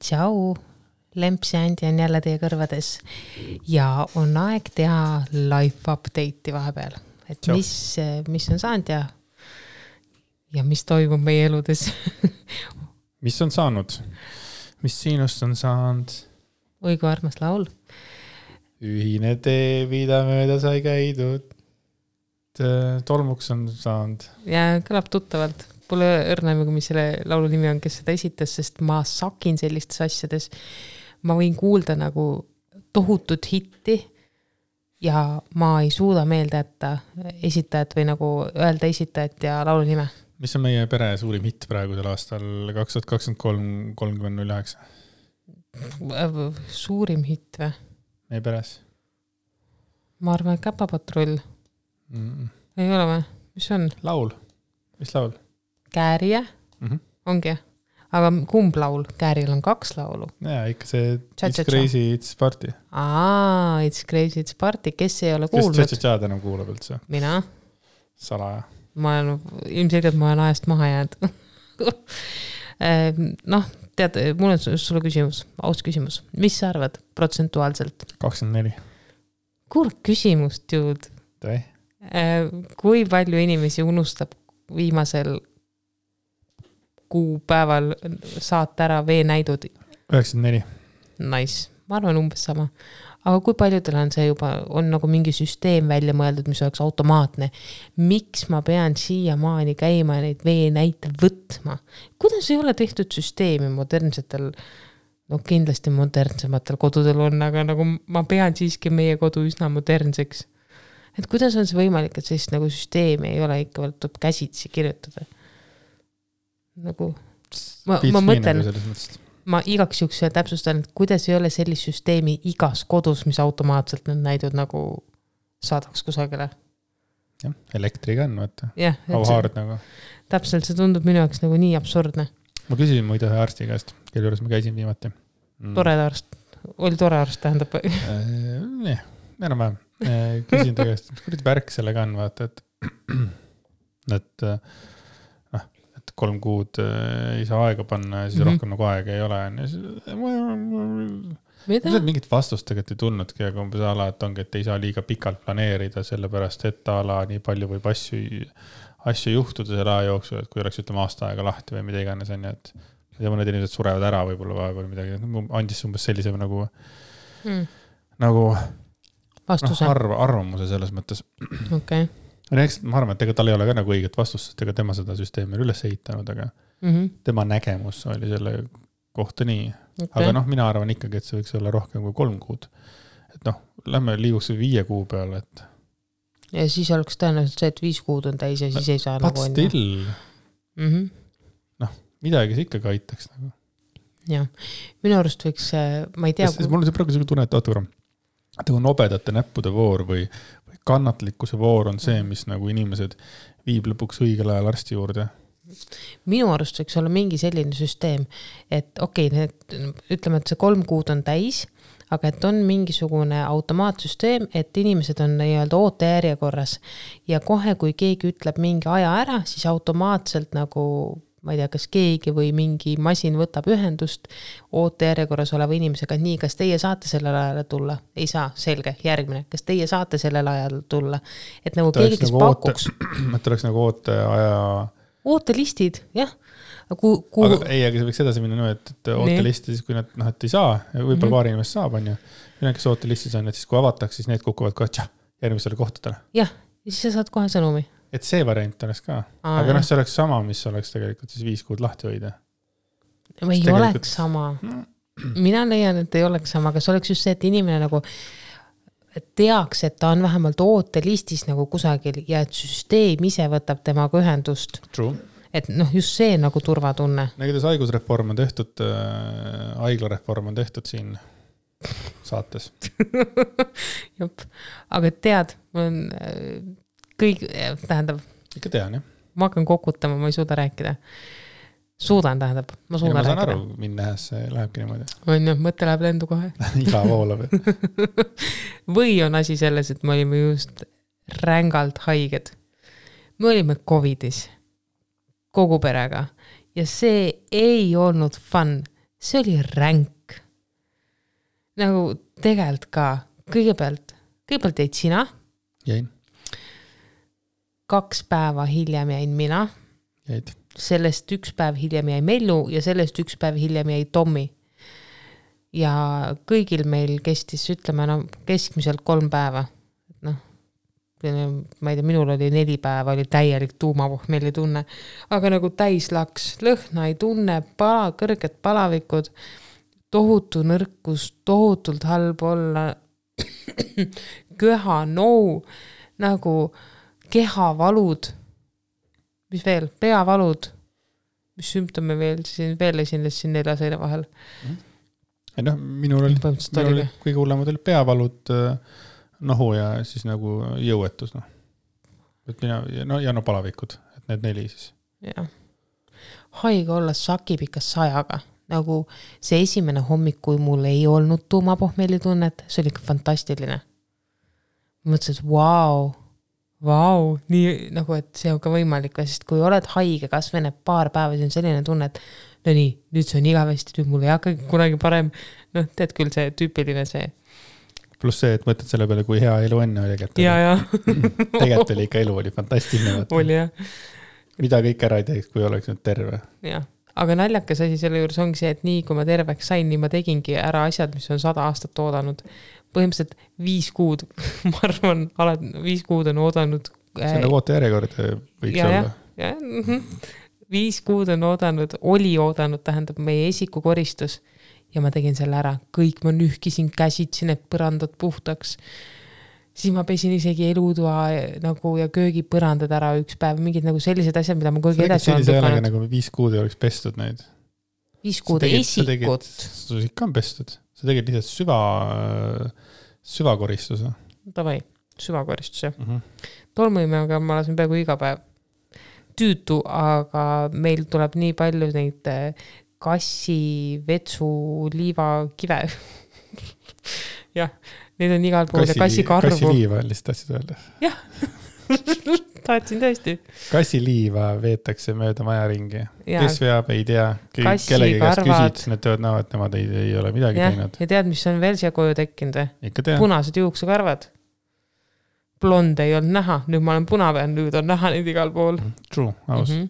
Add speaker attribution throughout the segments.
Speaker 1: tšau, Lemps ja Andi on jälle teie kõrvades ja on aeg teha life update'i vahepeal, et
Speaker 2: Tšau.
Speaker 1: mis, mis on saanud ja, ja mis toimub meie eludes
Speaker 2: mis on saanud? mis sinust on saanud?
Speaker 1: oi kui armas laul.
Speaker 2: ühine tee, mida mööda sai käidud. tolmuks on saanud.
Speaker 1: ja kõlab tuttavalt, pole õrna aimugi, mis selle laulu nimi on, kes seda esitas, sest ma sakin sellistes asjades. ma võin kuulda nagu tohutut hitti ja ma ei suuda meelde jätta esitajat või nagu öelda esitajat ja laulu nime.
Speaker 2: mis on meie pere suurim hitt praegusel aastal, kaks tuhat kakskümmend kolm, kolmkümmend null üheksa,
Speaker 1: suurim hitt või?
Speaker 2: meie peres
Speaker 1: ma arvan, et Käpapatrull.
Speaker 2: mm.?
Speaker 1: ei ole või? mis on?
Speaker 2: laul, mis laul?
Speaker 1: Käärie
Speaker 2: mm? -hmm.
Speaker 1: ongi aga kumb laul? Kääril on kaks laulu.
Speaker 2: jaa, ikka see It's
Speaker 1: Cha-cha-cha.
Speaker 2: crazy, it's party.
Speaker 1: aa, It's crazy, it's party, kes ei ole
Speaker 2: kes
Speaker 1: kuulnud?
Speaker 2: Cha-cha-cha'd enam kuulab üldse?
Speaker 1: mina
Speaker 2: salaja.
Speaker 1: ma olen, ilmselgelt ma olen ajast maha jäänud noh, tead, mul on su- sulle küsimus, aus küsimus, mis sa arvad protsentuaalselt?
Speaker 2: kakskümmend neli.
Speaker 1: kuule küsimust, Jude.
Speaker 2: tõi?
Speaker 1: kui palju inimesi unustab viimasel kuupäeval saata ära veenäidud?
Speaker 2: üheksakümmend neli.
Speaker 1: Nice, ma arvan umbes sama. aga kui paljudel on see juba, on nagu mingi süsteem välja mõeldud, mis oleks automaatne. miks ma pean siiamaani käima neid veenäite võtma? kuidas ei ole tehtud süsteemi modernsetel, no kindlasti modernsematel kodudel on, aga nagu ma pean siiski meie kodu üsna modernseks. et kuidas on see võimalik, et sellist nagu süsteemi ei ole ikka tuleb käsitsi kirjutada? Nagu ma, ma mõtlen ma igaks juhuks täpsustan, et kuidas ei ole sellist süsteemi igas kodus, mis automaatselt need näidud nagu saadaks kusagile.
Speaker 2: jah, elektriga on, vaata. How hard nagu.
Speaker 1: täpselt, see tundub minu jaoks nagu nii absurdne.
Speaker 2: ma küsisin muide ühe arsti käest, kelle juures ma käisin viimati mm..
Speaker 1: tore arst, oli tore arst, tähendab.
Speaker 2: jah, enam-vähem. küsin ta käest, mis kuradi värk sellega on, vaata, et, et äh, et kolm kuud äh, ei saa aega panna ja siis mm -hmm. rohkem nagu aega ei ole, onju.
Speaker 1: mida?
Speaker 2: mingit vastust tegelikult ei tulnudki, aga umbes ala, et ongi, et ei saa liiga pikalt planeerida, sellepärast et a la nii palju võib asju, asju juhtuda selle aja jooksul, et kui oleks, ütleme aasta aega lahti või mida iganes, onju, et. ja mõned inimesed surevad ära võib-olla vahepeal midagi, andis umbes sellise nagu,
Speaker 1: Hmm.
Speaker 2: nagu noh, arv, arvamuse selles mõttes.
Speaker 1: okei.
Speaker 2: No eks ma arvan, et ega tal ei ole ka nagu õiget vastust, sest ega tema seda süsteemi ole üles ehitanud, aga
Speaker 1: Mhm.
Speaker 2: tema nägemus oli selle kohta nii. aga noh, mina arvan ikkagi, et see võiks olla rohkem kui kolm kuud. et noh, lähme liiguks viie kuu peale, et
Speaker 1: ja siis oleks tõenäoliselt see, et viis kuud on täis ja siis ei saa nagu onju.
Speaker 2: still,
Speaker 1: Mhm.
Speaker 2: midagi see ikkagi aitaks nagu.
Speaker 1: jah, minu arust võiks, ma ei tea,
Speaker 2: mul on see praegu siuke tunne, et oota korra, et nagu nobedate näppude voor või kannatlikkuse voor on see, mis nagu inimesed viib lõpuks õigel ajal arsti juurde.
Speaker 1: minu arust võiks olla mingi selline süsteem, et okei okay,, need, ütleme, et see kolm kuud on täis, aga et on mingisugune automaatsüsteem, et inimesed on nii-öelda ootejärjekorras ja kohe, kui keegi ütleb mingi aja ära, siis automaatselt nagu ma ei tea, kas keegi või mingi masin võtab ühendust ootejärjekorras oleva inimesega, nii, kas teie saate sellel ajal tulla? ei saa, selge, järgmine, kas teie saate sellel ajal tulla? et nagu
Speaker 2: Ta
Speaker 1: keegi, kes
Speaker 2: nagu
Speaker 1: pakuks,
Speaker 2: et oleks nagu ooteaja,
Speaker 1: ootelistid, jah. kuhu, kuhu
Speaker 2: aga, ei, aga see võiks edasi minna niimoodi, et, et ootelisti siis, kui nad noh, et ei saa, võib-olla
Speaker 1: Mhm.
Speaker 2: paar inimest saab, onju. ja need, kes ootelistis on, et siis kui avatakse, siis need kukuvad kohe tšah, järgmistele kohtadele.
Speaker 1: jah, ja siis sa saad kohe sõnumi.
Speaker 2: Et see variant oleks ka, aga noh, see oleks sama, mis oleks tegelikult siis viis kuud lahti hoida.
Speaker 1: või ei
Speaker 2: tegelikult-
Speaker 1: oleks sama. mina leian, et ei oleks sama, aga see oleks just see, et inimene nagu teaks, et ta on vähemalt ootelistis nagu kusagil ja et süsteem ise võtab temaga ühendust. Et noh, just see nagu turvatunne.
Speaker 2: no igatahes haigusreform on tehtud äh,, haiglareform on tehtud siin saates.
Speaker 1: jep, aga tead, mul on äh, kõik, tähendab,
Speaker 2: ikka tean jah.
Speaker 1: ma hakkan kokutama, ma ei suuda rääkida. suudan, tähendab, ma
Speaker 2: ma
Speaker 1: suudan
Speaker 2: saan
Speaker 1: rääkida
Speaker 2: aru,. mind nähes see lähebki niimoodi.
Speaker 1: on ju, mõte läheb lendu kohe.
Speaker 2: iga voolab.
Speaker 1: või on asi selles, et me olime just rängalt haiged. me olime Covidis kogu perega ja see ei olnud fun. see oli ränk. nagu tegelikult ka, kõigepealt, kõigepealt jäid sina,
Speaker 2: jäin,
Speaker 1: kaks päeva hiljem jäin mina,
Speaker 2: jäid.
Speaker 1: sellest üks päev hiljem jäi Mellu ja sellest üks päev hiljem jäi Tommy. ja kõigil meil kestis, ütleme no keskmiselt kolm päeva, et noh, ma ei tea, minul oli neli päeva oli täielik tuumapohmelli tunne, aga nagu täis laks, lõhna ei tunne, pala, kõrged palavikud, tohutu nõrkus, tohutult halb olla, köha, nou, nagu kehavalud, mis veel, peavalud, mis sümptome veel siin veel esines siin nelja seina vahel
Speaker 2: ei noh, minul olid, minul olid. kõige hullemad olid peavalud, nohu ja siis nagu jõuetus, noh. et mina, no ja no palavikud, et need neli siis.
Speaker 1: jah. haige olla sakib ikka sajaga, nagu see esimene hommik, kui mul ei olnud tuumapohmellitunnet, see oli ikka fantastiline. mõtlesin, et vau, vau, nii nagu, et see on ka võimalik, sest kui oled haige kasvõi need paar päeva, siis on selline tunne, et no nii, nüüd see on igavesti, nüüd mul ei hakkagi kunagi parem. noh, tead küll, see tüüpiline see
Speaker 2: pluss see, et mõtled selle peale, kui hea elu enne oli, tegelikult
Speaker 1: ja, ja
Speaker 2: tegelikult oli ikka elu oli fantastiline.
Speaker 1: oli jah
Speaker 2: mida kõik ära ei teeks, kui oleks nüüd terve.
Speaker 1: jah, aga naljakas asi selle juures ongi see, et nii kui ma terveks sain, nii ma tegingi ära asjad, mis on sada aastat oodanud. Põhimõtteliselt viis kuud, ma arvan, alati viis kuud on oodanud.
Speaker 2: see on nagu ootejärjekord võiks
Speaker 1: ja,
Speaker 2: olla
Speaker 1: jah, jah, viis kuud on oodanud, oli oodanud, tähendab meie esikukoristus ja ma tegin selle ära, kõik ma nühkisin käsitsi need põrandad puhtaks. siis ma pesin isegi elutoa nagu ja köögipõrandad ära üks päev, mingid nagu sellised asjad, mida ma aeg edasi
Speaker 2: sellise häälega nagu viis kuud ei oleks pestud neid.
Speaker 1: Viis kuud esikut,
Speaker 2: sul ikka on pestud, sa tegid lihtsalt süva, süvakoristuse
Speaker 1: davai, süvakoristus jah.
Speaker 2: mm. -hmm.
Speaker 1: tolmuimejaga ma lasen peaaegu iga päev. tüütu, aga meil tuleb nii palju neid eh, kassi, vetsu, liivakive. jah, neid on igal pool ja kassikarvu.
Speaker 2: kassiliiva lihtsalt tahtsid öelda.
Speaker 1: tahtsin tõesti.
Speaker 2: kassiliiva veetakse mööda maja ringi.
Speaker 1: ja,
Speaker 2: kes veab, ei tea. Kellegi käest küsid, nad teevad näo, et nemad ei, ei ole midagi
Speaker 1: jah,
Speaker 2: teinud.
Speaker 1: ja tead, mis on veel siia koju tekkinud või? punased juuksekarvad. blonde ei olnud näha, nüüd ma olen punapea, nüüd on näha neid igal pool mm.
Speaker 2: True, aus.
Speaker 1: -hmm.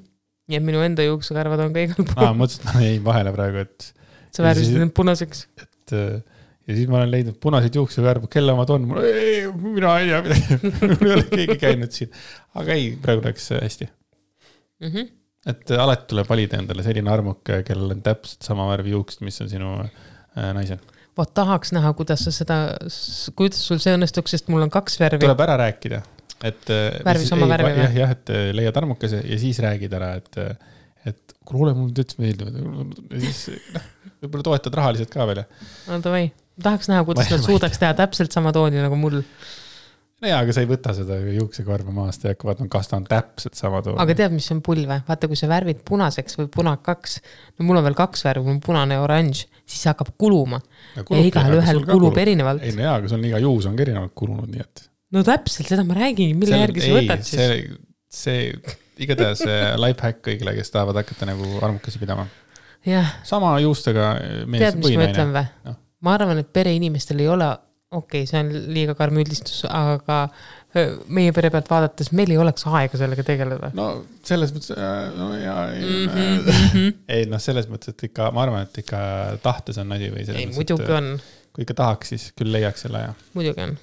Speaker 1: ja minu enda juuksekarvad on ka igal
Speaker 2: aa,
Speaker 1: pool.
Speaker 2: mõtlesin, et ma jäin vahele praegu, et,
Speaker 1: sa värvisid need punaseks.
Speaker 2: et äh, ja siis ma olen leidnud punaseid juuksekarvu, kelle omad on, mina ei tea midagi, mul ei ole keegi käinud siin. aga ei, praegu läks äh, hästi.
Speaker 1: Mm -hmm.
Speaker 2: et äh, alati tuleb valida endale selline armuk, kellel on täpselt sama värvi juuksed, mis on sinu äh, naisel.
Speaker 1: vot tahaks näha, kuidas sa seda, kuidas sul see õnnestuks, sest mul on kaks värvi.
Speaker 2: tuleb ära rääkida, et.
Speaker 1: Värvi sama värvi või?
Speaker 2: jah, jah, et äh, leiad armukese ja siis räägid ära, et, et kuule, mulle täitsa meeldivad. ja siis noh, võib-olla toetad rahaliselt ka veel.
Speaker 1: no davai, tahaks näha, kuidas nad suudaks teha täpselt sama tooni nagu mul.
Speaker 2: no jaa, aga sa ei võta seda juuksekarva maast ja hakka vaatama, kas ta on täpselt sama toon.
Speaker 1: aga tead, mis on pull või? vaata, kui sa värvid punaseks või punakaks, no mul on veel kaks värvi, mul on punane ja oranž, siis see hakkab kuluma ja igalühel kulub erinevalt
Speaker 2: ei. no jaa, aga sul on iga juus on ka erinevalt kulunud, nii et.
Speaker 1: no täpselt, seda ma räägingi, mille järgi sa võtad siis.
Speaker 2: see, see igatahes life hack kõigile, kes tahavad hakata nagu armukesi pidama.
Speaker 1: jah,
Speaker 2: sama juustega mees
Speaker 1: tead, mis
Speaker 2: või
Speaker 1: ma
Speaker 2: naine
Speaker 1: ütlen. või
Speaker 2: Noh.?
Speaker 1: Ma arvan, et pereinimestel ei ole, okei okay,, see on liiga karm üldistus, aga meie pere pealt vaadates meil ei oleks aega sellega tegeleda.
Speaker 2: no selles mõttes, no jaa,
Speaker 1: Mhm.
Speaker 2: ei noh, selles mõttes, et ikka ma arvan, et ikka tahtes on asi või
Speaker 1: ei,
Speaker 2: selles
Speaker 1: muidugi
Speaker 2: mõttes,
Speaker 1: on,
Speaker 2: et kui ikka tahaks, siis küll leiaks selle aja.
Speaker 1: muidugi on.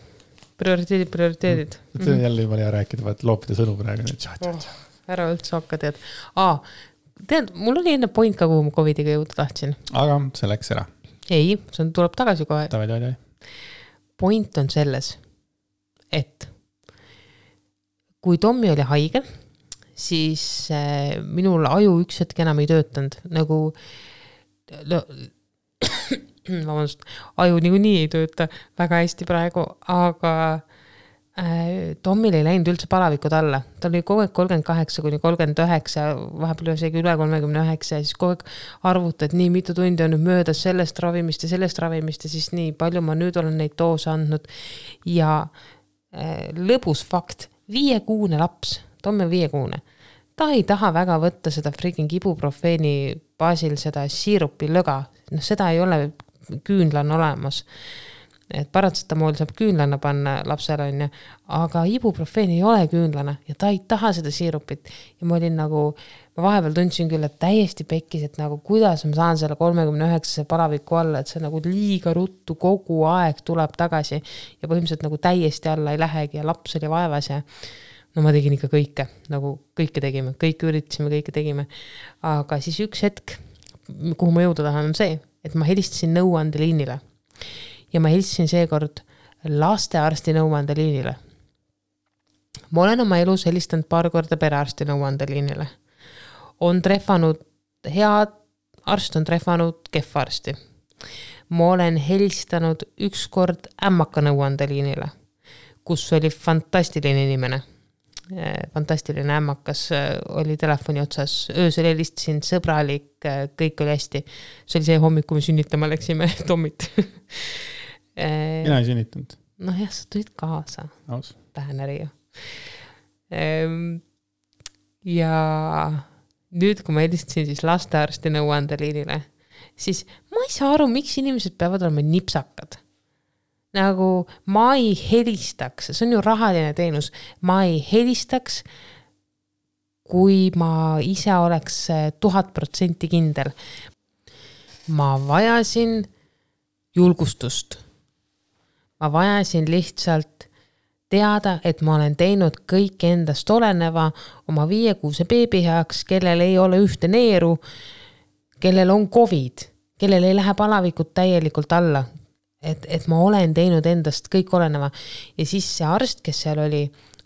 Speaker 1: prioriteedid, prioriteedid.
Speaker 2: see on jälle jumala hea rääkida, vaat loopida sõnu praegu.
Speaker 1: Oh, ära üldse hakka, tead ah,. tead, mul oli enne point ka, kuhu ma Covidiga jõuda tahtsin.
Speaker 2: aga see läks ära.
Speaker 1: ei, see on, tuleb tagasi kohe.
Speaker 2: davai, davai, davai.
Speaker 1: point on selles, et kui Tommy oli haige, siis äh, minul aju üks hetk enam ei töötanud, nagu no, vabandust, aju niikuinii ei tööta väga hästi praegu, aga Tommil ei läinud üldse palavikud alla, tal oli kogu aeg kolmkümmend kaheksa kuni kolmkümmend üheksa, vahepeal isegi üle kolmekümne üheksa ja siis kogu aeg arvutad, nii mitu tundi on nüüd möödas sellest ravimist ja sellest ravimist ja siis nii palju ma nüüd olen neid doose andnud. ja äh, lõbus fakt, viiekuune laps, Tommy on viiekuune, ta ei taha väga võtta seda freaking ibuprofeeni baasil seda siirupi löga, noh, seda ei ole, küünla on olemas et paratsetamool saab küünlana panna lapsele, onju, aga ibuprofeen ei ole küünlane ja ta ei taha seda siirupit. ja ma olin nagu, ma vahepeal tundsin küll, et täiesti pekkis, et nagu kuidas ma saan selle kolmekümne üheksase palaviku alla, et see nagu liiga ruttu kogu aeg tuleb tagasi ja põhimõtteliselt nagu täiesti alla ei lähegi ja laps oli vaevas ja no ma tegin ikka kõike, nagu kõike tegime, kõike üritasime, kõike tegime. aga siis üks hetk, kuhu ma jõuda tahan, on see, et ma helistasin nõuandeliinile ja ma helistasin seekord lastearsti nõuandeliinile. ma olen oma elus helistanud paar korda perearsti nõuandeliinile. on trehvanud head arst, on trehvanud kehva arsti. ma olen helistanud ükskord ämmaka nõuandeliinile, kus oli fantastiline inimene fantastiline ämmakas oli telefoni otsas, öösel helistasin, sõbralik, kõik oli hästi. see oli see hommik, kui me sünnitama läksime Tommit
Speaker 2: mina ei sünnitanud.
Speaker 1: noh jah, sa tulid kaasa. Pääneri ju. Ja nüüd, kui ma helistasin siis lastearsti nõuandeliinile, siis ma ei saa aru, miks inimesed peavad olema nipsakad. Nagu ma ei helistaks, see on ju rahaline teenus, ma ei helistaks, kui ma ise oleks tuhat protsenti kindel. ma vajasin julgustust ma vajasin lihtsalt teada, et ma olen teinud kõik endast oleneva oma viiekuuse beebi heaks, kellel ei ole ühte neeru, kellel on Covid, kellel ei lähe palavikud täielikult alla. Et, et ma olen teinud endast kõik oleneva. Ja siis see arst, kes seal oli,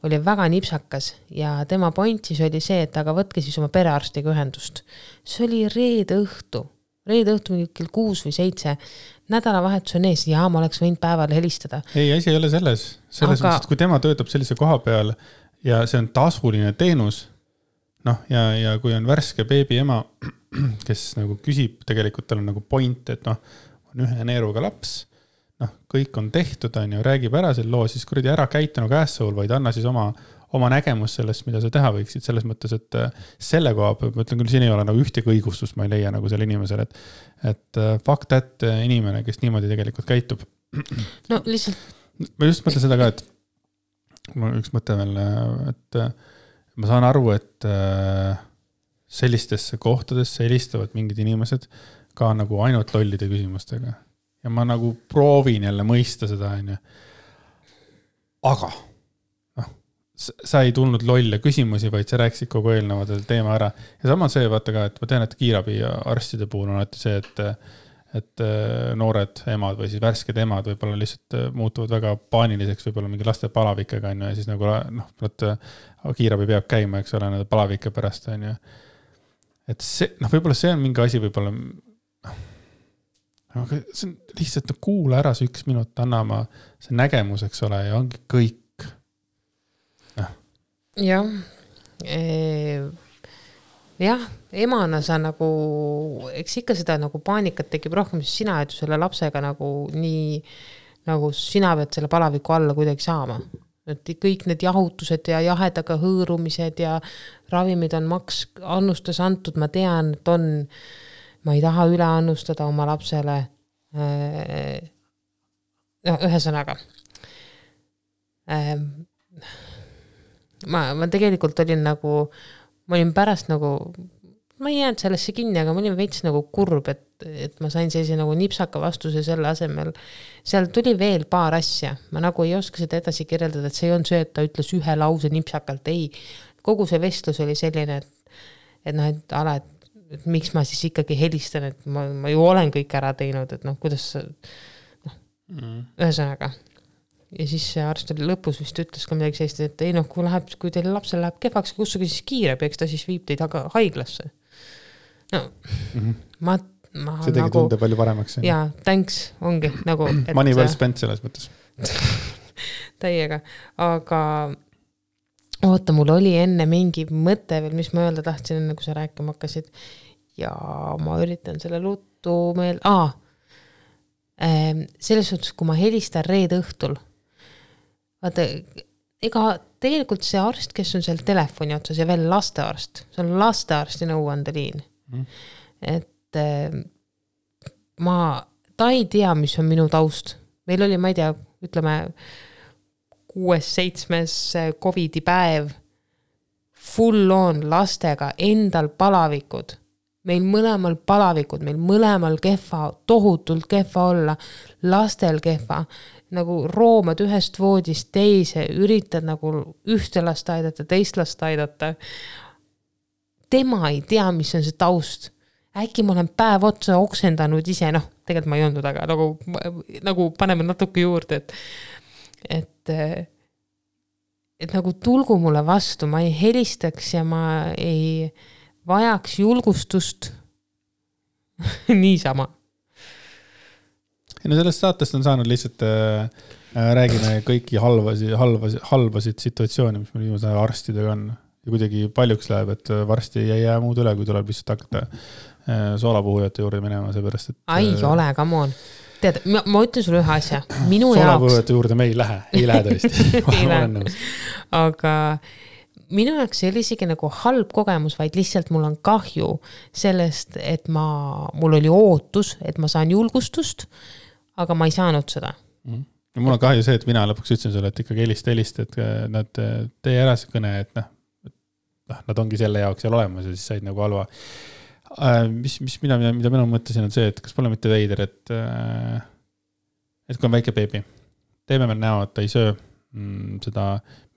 Speaker 1: oli väga nipsakas ja tema point siis oli see, et aga võtke siis oma perearstiga ühendust. see oli reede õhtu. Reede õhtul mingi kell kuus või seitse, nädalavahetus on ees. Ja ma oleks võinud päeval helistada.
Speaker 2: ei, asi ei ole selles, selles Aga... mõttes, et kui tema töötab sellise koha peal ja see on tasuline teenus, noh, ja, ja kui on värske beebi ema, kes nagu küsib, tegelikult tal on nagu point, et noh, on ühe neeruga laps, noh, kõik on tehtud, on ju, räägib ära selle loo, siis kuradi ära käitu nagu asshole, vaid anna siis oma oma nägemus sellest, mida sa teha võiksid, selles mõttes, et äh, selle koha pealt ma ütlen küll, siin ei ole nagu ühtegi õigustust, ma ei leia nagu sellel inimesel, et, et äh, fuck that äh, inimene, kes niimoodi tegelikult käitub.
Speaker 1: no lihtsalt.
Speaker 2: ma just mõtlen seda ka, et mul üks mõte veel, et ma saan aru, et sellistesse kohtadesse helistavad mingid inimesed ka nagu ainult lollide küsimustega. Ja ma nagu proovin jälle mõista seda, onju. aga sa ei tulnud lolle küsimusi, vaid sa rääkisid kogu eelneva teema ära. ja sama see, vaata ka, et ma tean, et kiirabiarstide puhul on alati see, et, et äh, noored emad või siis värsked emad võib-olla lihtsalt äh, muutuvad väga paaniliseks, võib-olla mingi laste palavikega on ju, ja siis nagu noh, vot kiirabi peab käima, eks ole, nende palavike pärast on ju. et see, noh, võib-olla see on mingi asi, võib-olla noh, aga see on lihtsalt no kuula ära see üks minut, anna oma see nägemus, eks ole, ja ongi kõik.
Speaker 1: Jah. E jah, emana sa nagu, eks ikka seda nagu paanikat tekib rohkem, sest sina oled ju selle lapsega nagu nii, nagu sina pead selle palaviku alla kuidagi saama. et kõik need jahutused ja jahedaga hõõrumised ja ravimid on maks, annustes antud, ma tean, et on, ma ei taha üle annustada oma lapsele. no ühesõnaga ma, ma tegelikult olin nagu, ma olin pärast nagu, ma ei jäänud sellesse kinni, aga ma olin veits nagu kurb, et, et ma sain sellise nagu nipsaka vastuse selle asemel. seal tuli veel paar asja, ma nagu ei oska seda edasi kirjeldada, et see ei olnud see, et ta ütles ühe lause nipsakalt, ei. kogu see vestlus oli selline, et, et noh, et ala, et, et miks ma siis ikkagi helistan, et ma, ma ju olen kõik ära teinud, et noh, kuidas noh mm., ühesõnaga ja siis see arst oli lõpus vist ütles ka midagi sellist, et ei noh, kui läheb, kui teil lapsel läheb kehvaks, kutsuge siis kiirabi, eks ta siis viib teid aga haiglasse. no mm -hmm. ma, ma
Speaker 2: see tegi nagu, tunde palju paremaks.
Speaker 1: jaa, thanks, ongi nagu.
Speaker 2: Money well spent selles mõttes
Speaker 1: täiega, aga oota, mul oli enne mingi mõte veel, mis ma öelda tahtsin, enne kui sa rääkima hakkasid. ja ma üritan selle ruttu meel. Ehm, selles suhtes, kui ma helistan reede õhtul vaata, ega tegelikult see arst, kes on seal telefoni otsas ja veel lastearst, see on lastearsti nõuandeliin mm.. et äh, ma, ta ei tea, mis on minu taust. meil oli, ma ei tea, ütleme kuues-seitsmes Covidi päev, full on lastega, endal palavikud meil mõlemal palavikud, meil mõlemal kehva, tohutult kehva olla, lastel kehva, nagu roomad ühest voodist teise, üritad nagu ühte last aidata, teist last aidata. tema ei tea, mis on see taust. äkki ma olen päev otsa oksendanud ise, noh, tegelikult ma ei olnud, aga nagu, nagu paneme natuke juurde, et, et, et nagu tulgu mulle vastu, ma ei helistaks ja ma ei vajaks julgustust niisama.
Speaker 2: ei no sellest saatest on saanud lihtsalt äh, äh,, räägime kõiki halvasid, halvasid, halbasid situatsioone, mis meil viimasel ajal arstidega on. ja kuidagi paljuks läheb, et äh, varsti ei jää muud üle, kui tuleb lihtsalt hakata äh, soolapuhujate juurde minema, seepärast et.
Speaker 1: ai ole, come on tead, ma ütlen sulle ühe asja, minu jaoks.
Speaker 2: soolapuhujate juurde me ei lähe, ei lähe tõesti ma olen nõus.
Speaker 1: aga minu jaoks ei ole isegi nagu halb kogemus, vaid lihtsalt mul on kahju sellest, et ma, mul oli ootus, et ma saan julgustust, aga ma ei saanud seda
Speaker 2: mm. ja mul on kahju see, et mina lõpuks ütlesin sulle, et ikkagi helista, helista, et äh, nad, tee ära see kõne, et noh, noh, nad ongi selle jaoks seal olemas ja siis said nagu halva äh,. Mis, mis mina, mida, mina mõtlesin, on see, et kas pole mitte veider, et äh,, et kui on väike beebi, teeme veel näo, et ta ei söö mm, seda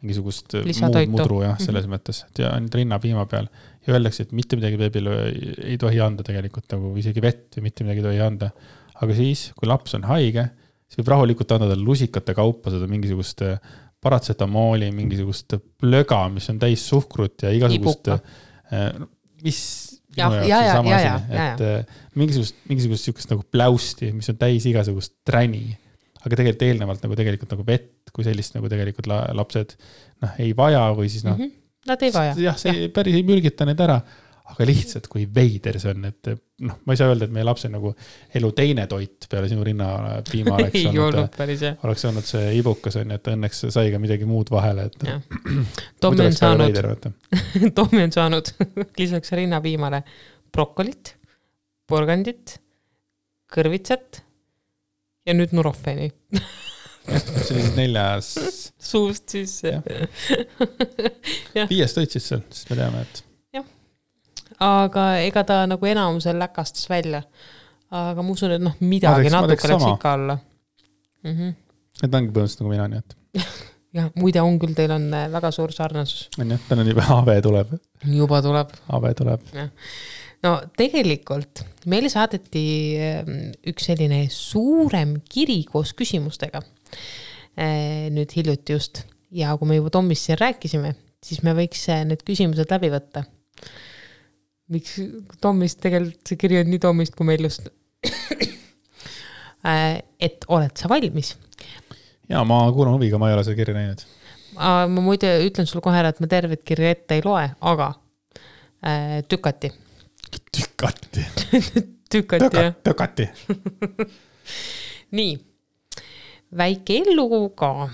Speaker 2: mingisugust muud mudru jah, selles mm -hmm. mõttes, et ja ainult rinnapiima peal. ja öeldakse, et mitte midagi beebile ei, tohi anda tegelikult nagu isegi vett või mitte midagi ei tohi anda. aga siis, kui laps on haige, siis võib rahulikult anda talle lusikate kaupa seda mingisugust äh, paratsetamooli, mingisugust plöga, mis on täis suhkrut ja igasugust, äh, mis
Speaker 1: ja, ja, ja, ja, ja,
Speaker 2: ja, et mingisugust, mingisugust sihukest nagu pläusti, mis on täis igasugust träni aga tegelikult eelnevalt nagu tegelikult nagu vett kui sellist nagu tegelikult la, lapsed noh, ei vaja või siis noh mm.
Speaker 1: -hmm. Nad ei vaja.
Speaker 2: jah, see ja. päris ei mürgita neid ära, aga lihtsalt kui veider see on, et noh, ma ei saa öelda, et meie lapse nagu elu teine toit peale sinu rinnapiima oleks
Speaker 1: ei olnud, olnud päris
Speaker 2: oleks olnud see ibukas on ju, et õnneks sai ka midagi muud vahele, et.
Speaker 1: Tommi on saanud, Tommi on saanud lisaks rinnapiimale brokolit, porgandit, kõrvitsat ja nüüd Nurofeni
Speaker 2: see oli siis neljas.
Speaker 1: suust sisse.
Speaker 2: viies toit siis seal, siis me teame, et.
Speaker 1: Aga ega ta nagu enamusel läkastas välja. aga ma usun, et noh, midagi teeks, natuke läks ikka alla
Speaker 2: mm. -hmm. et ongi põhimõtteliselt nagu mina, nii et.
Speaker 1: jah, muide on küll, teil on äh, väga suur sarnasus.
Speaker 2: on jah, tal on juba AB tuleb.
Speaker 1: juba tuleb.
Speaker 2: AB tuleb.
Speaker 1: no tegelikult meile saadeti ehm, üks selline suurem kiri koos küsimustega. Eh, nüüd hiljuti just ja kui me juba Tommist siin rääkisime, siis me võiks eh, need küsimused läbi võtta. Miks Tommist, tegelikult see kiri on nii Tommist kui meil just. Eh, et oled sa valmis?
Speaker 2: ja ma kuulan huviga, ma ei ole seda kirja näinud.
Speaker 1: ma muide ütlen sulle kohe ära, et ma tervet kirja ette ei loe, aga tükati
Speaker 2: tükati
Speaker 1: tükati Töka, jah.
Speaker 2: tökati
Speaker 1: nii, väike ellukogu ka.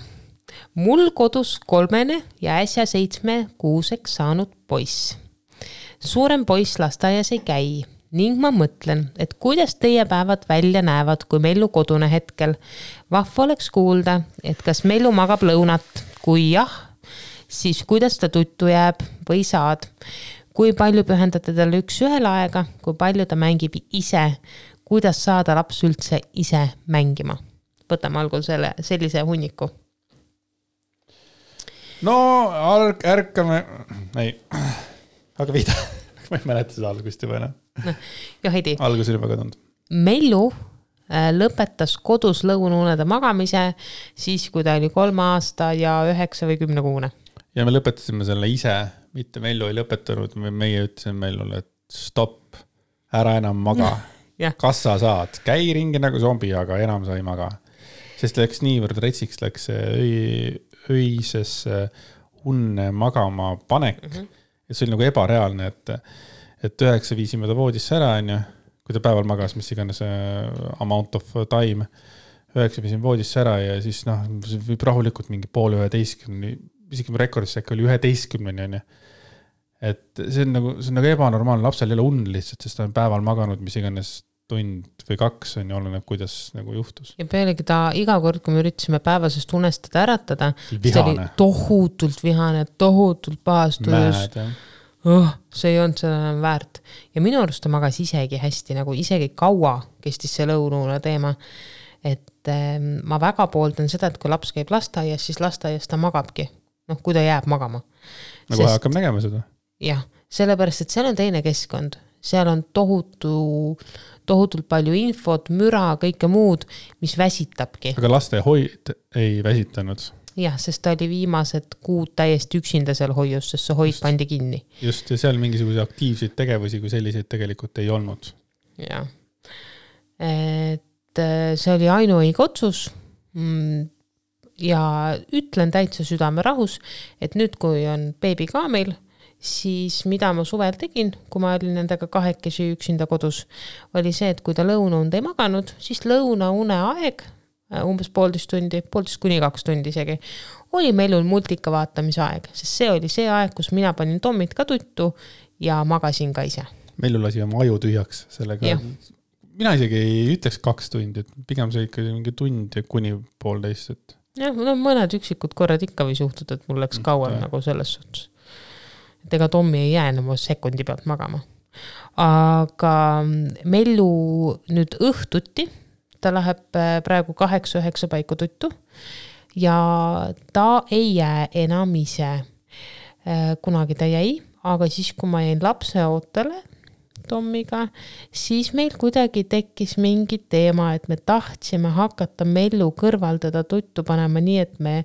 Speaker 1: mul kodus kolmene ja äsja seitsmekuuseks saanud poiss. Suurem poiss lasteaias ei käi ning ma mõtlen, et kuidas teie päevad välja näevad, kui Mellu kodune hetkel. vahva oleks kuulda, et kas Mellu magab lõunat, kui jah, siis kuidas ta tuttu jääb või saad kui palju pühendate talle üks-ühele aega, kui palju ta mängib ise, kuidas saada laps üldse ise mängima? võtame algul selle, sellise hunniku.
Speaker 2: no ärk-, ärkame, ei, hakka pihta ma ei mäleta seda algust juba enam
Speaker 1: no,. jah, Heidi.
Speaker 2: algus oli juba kadunud.
Speaker 1: Mellu äh, lõpetas kodus lõunaunede magamise siis, kui ta oli kolme aasta ja üheksa või kümnekuune.
Speaker 2: ja me lõpetasime selle ise mitte Mellu ei lõpetanud, meie ütlesime Mellule, et stopp, ära enam maga kas sa saad, käi ringi nagu zombi, aga enam sa ei maga. sest läks niivõrd retsiks, läks öi, öisesse unne magama panek mm. -hmm. Et see oli nagu ebareaalne, et, et üheksa viisime ta voodisse ära, onju. kui ta päeval magas, mis iganes amount of time üheksa viisime voodisse ära ja siis noh, võib rahulikult mingi poole üheteistkümneni isegi rekordis äkki oli üheteistkümneni, onju. et see on nagu, see on nagu ebanormaalne, lapsel ei ole und lihtsalt, sest ta on päeval maganud, mis iganes tund või kaks on ju, oleneb, kuidas nagu juhtus.
Speaker 1: ja pealegi ta iga kord, kui me üritasime päevasest unest teda äratada, siis ta oli tohutult vihane, tohutult pahas tujus oh,, see ei olnud seda enam väärt ja minu arust ta magas isegi hästi nagu isegi kaua kestis see lõunuune teema. et ähm, ma väga pooldan seda, et kui laps käib lasteaias, siis lasteaias ta magabki, noh, kui ta jääb magama.
Speaker 2: nagu Sest... hakkab nägema seda.
Speaker 1: jah, sellepärast et seal on teine keskkond, seal on tohutu, tohutult palju infot, müra, kõike muud, mis väsitabki.
Speaker 2: aga lastehoid ei väsitanud.
Speaker 1: jah, sest ta oli viimased kuud täiesti üksinda seal hoius, sest see hoid
Speaker 2: Just.
Speaker 1: pandi kinni.
Speaker 2: just, ja seal mingisuguseid aktiivseid tegevusi kui selliseid tegelikult ei olnud.
Speaker 1: jah, et äh, see oli ainuõige otsus. ja ütlen täitsa südamerahus, et nüüd, kui on beebi ka meil, siis mida ma suvel tegin, kui ma olin nendega kahekesi üksinda kodus, oli see, et kui ta lõunaund ei maganud, siis lõunaune aeg, umbes poolteist tundi, poolteist kuni kaks tundi isegi, oli Mellul multika vaatamise aeg, sest see oli see aeg, kus mina panin Tommit ka tuttu ja magasin ka ise.
Speaker 2: Mellu lasi oma aju tühjaks sellega mina isegi ei ütleks kaks tundi, et pigem see ikka mingi tund ja kuni poolteist, et
Speaker 1: jah, no mõned üksikud korrad ikka võis juhtuda, et mul läks
Speaker 2: Mm,
Speaker 1: kauem
Speaker 2: jah.
Speaker 1: nagu selles suhtes. Et ega Tommi ei jää enam sekundi pealt magama. aga Mellu nüüd õhtuti, ta läheb äh, praegu kaheksa-üheksa paiku tuttu ja ta ei jää enam ise. kunagi ta jäi, aga siis, kui ma jäin lapseootele Tommiga, siis meil kuidagi tekkis mingi teema, et me tahtsime hakata Mellu kõrval teda tuttu panema nii, et me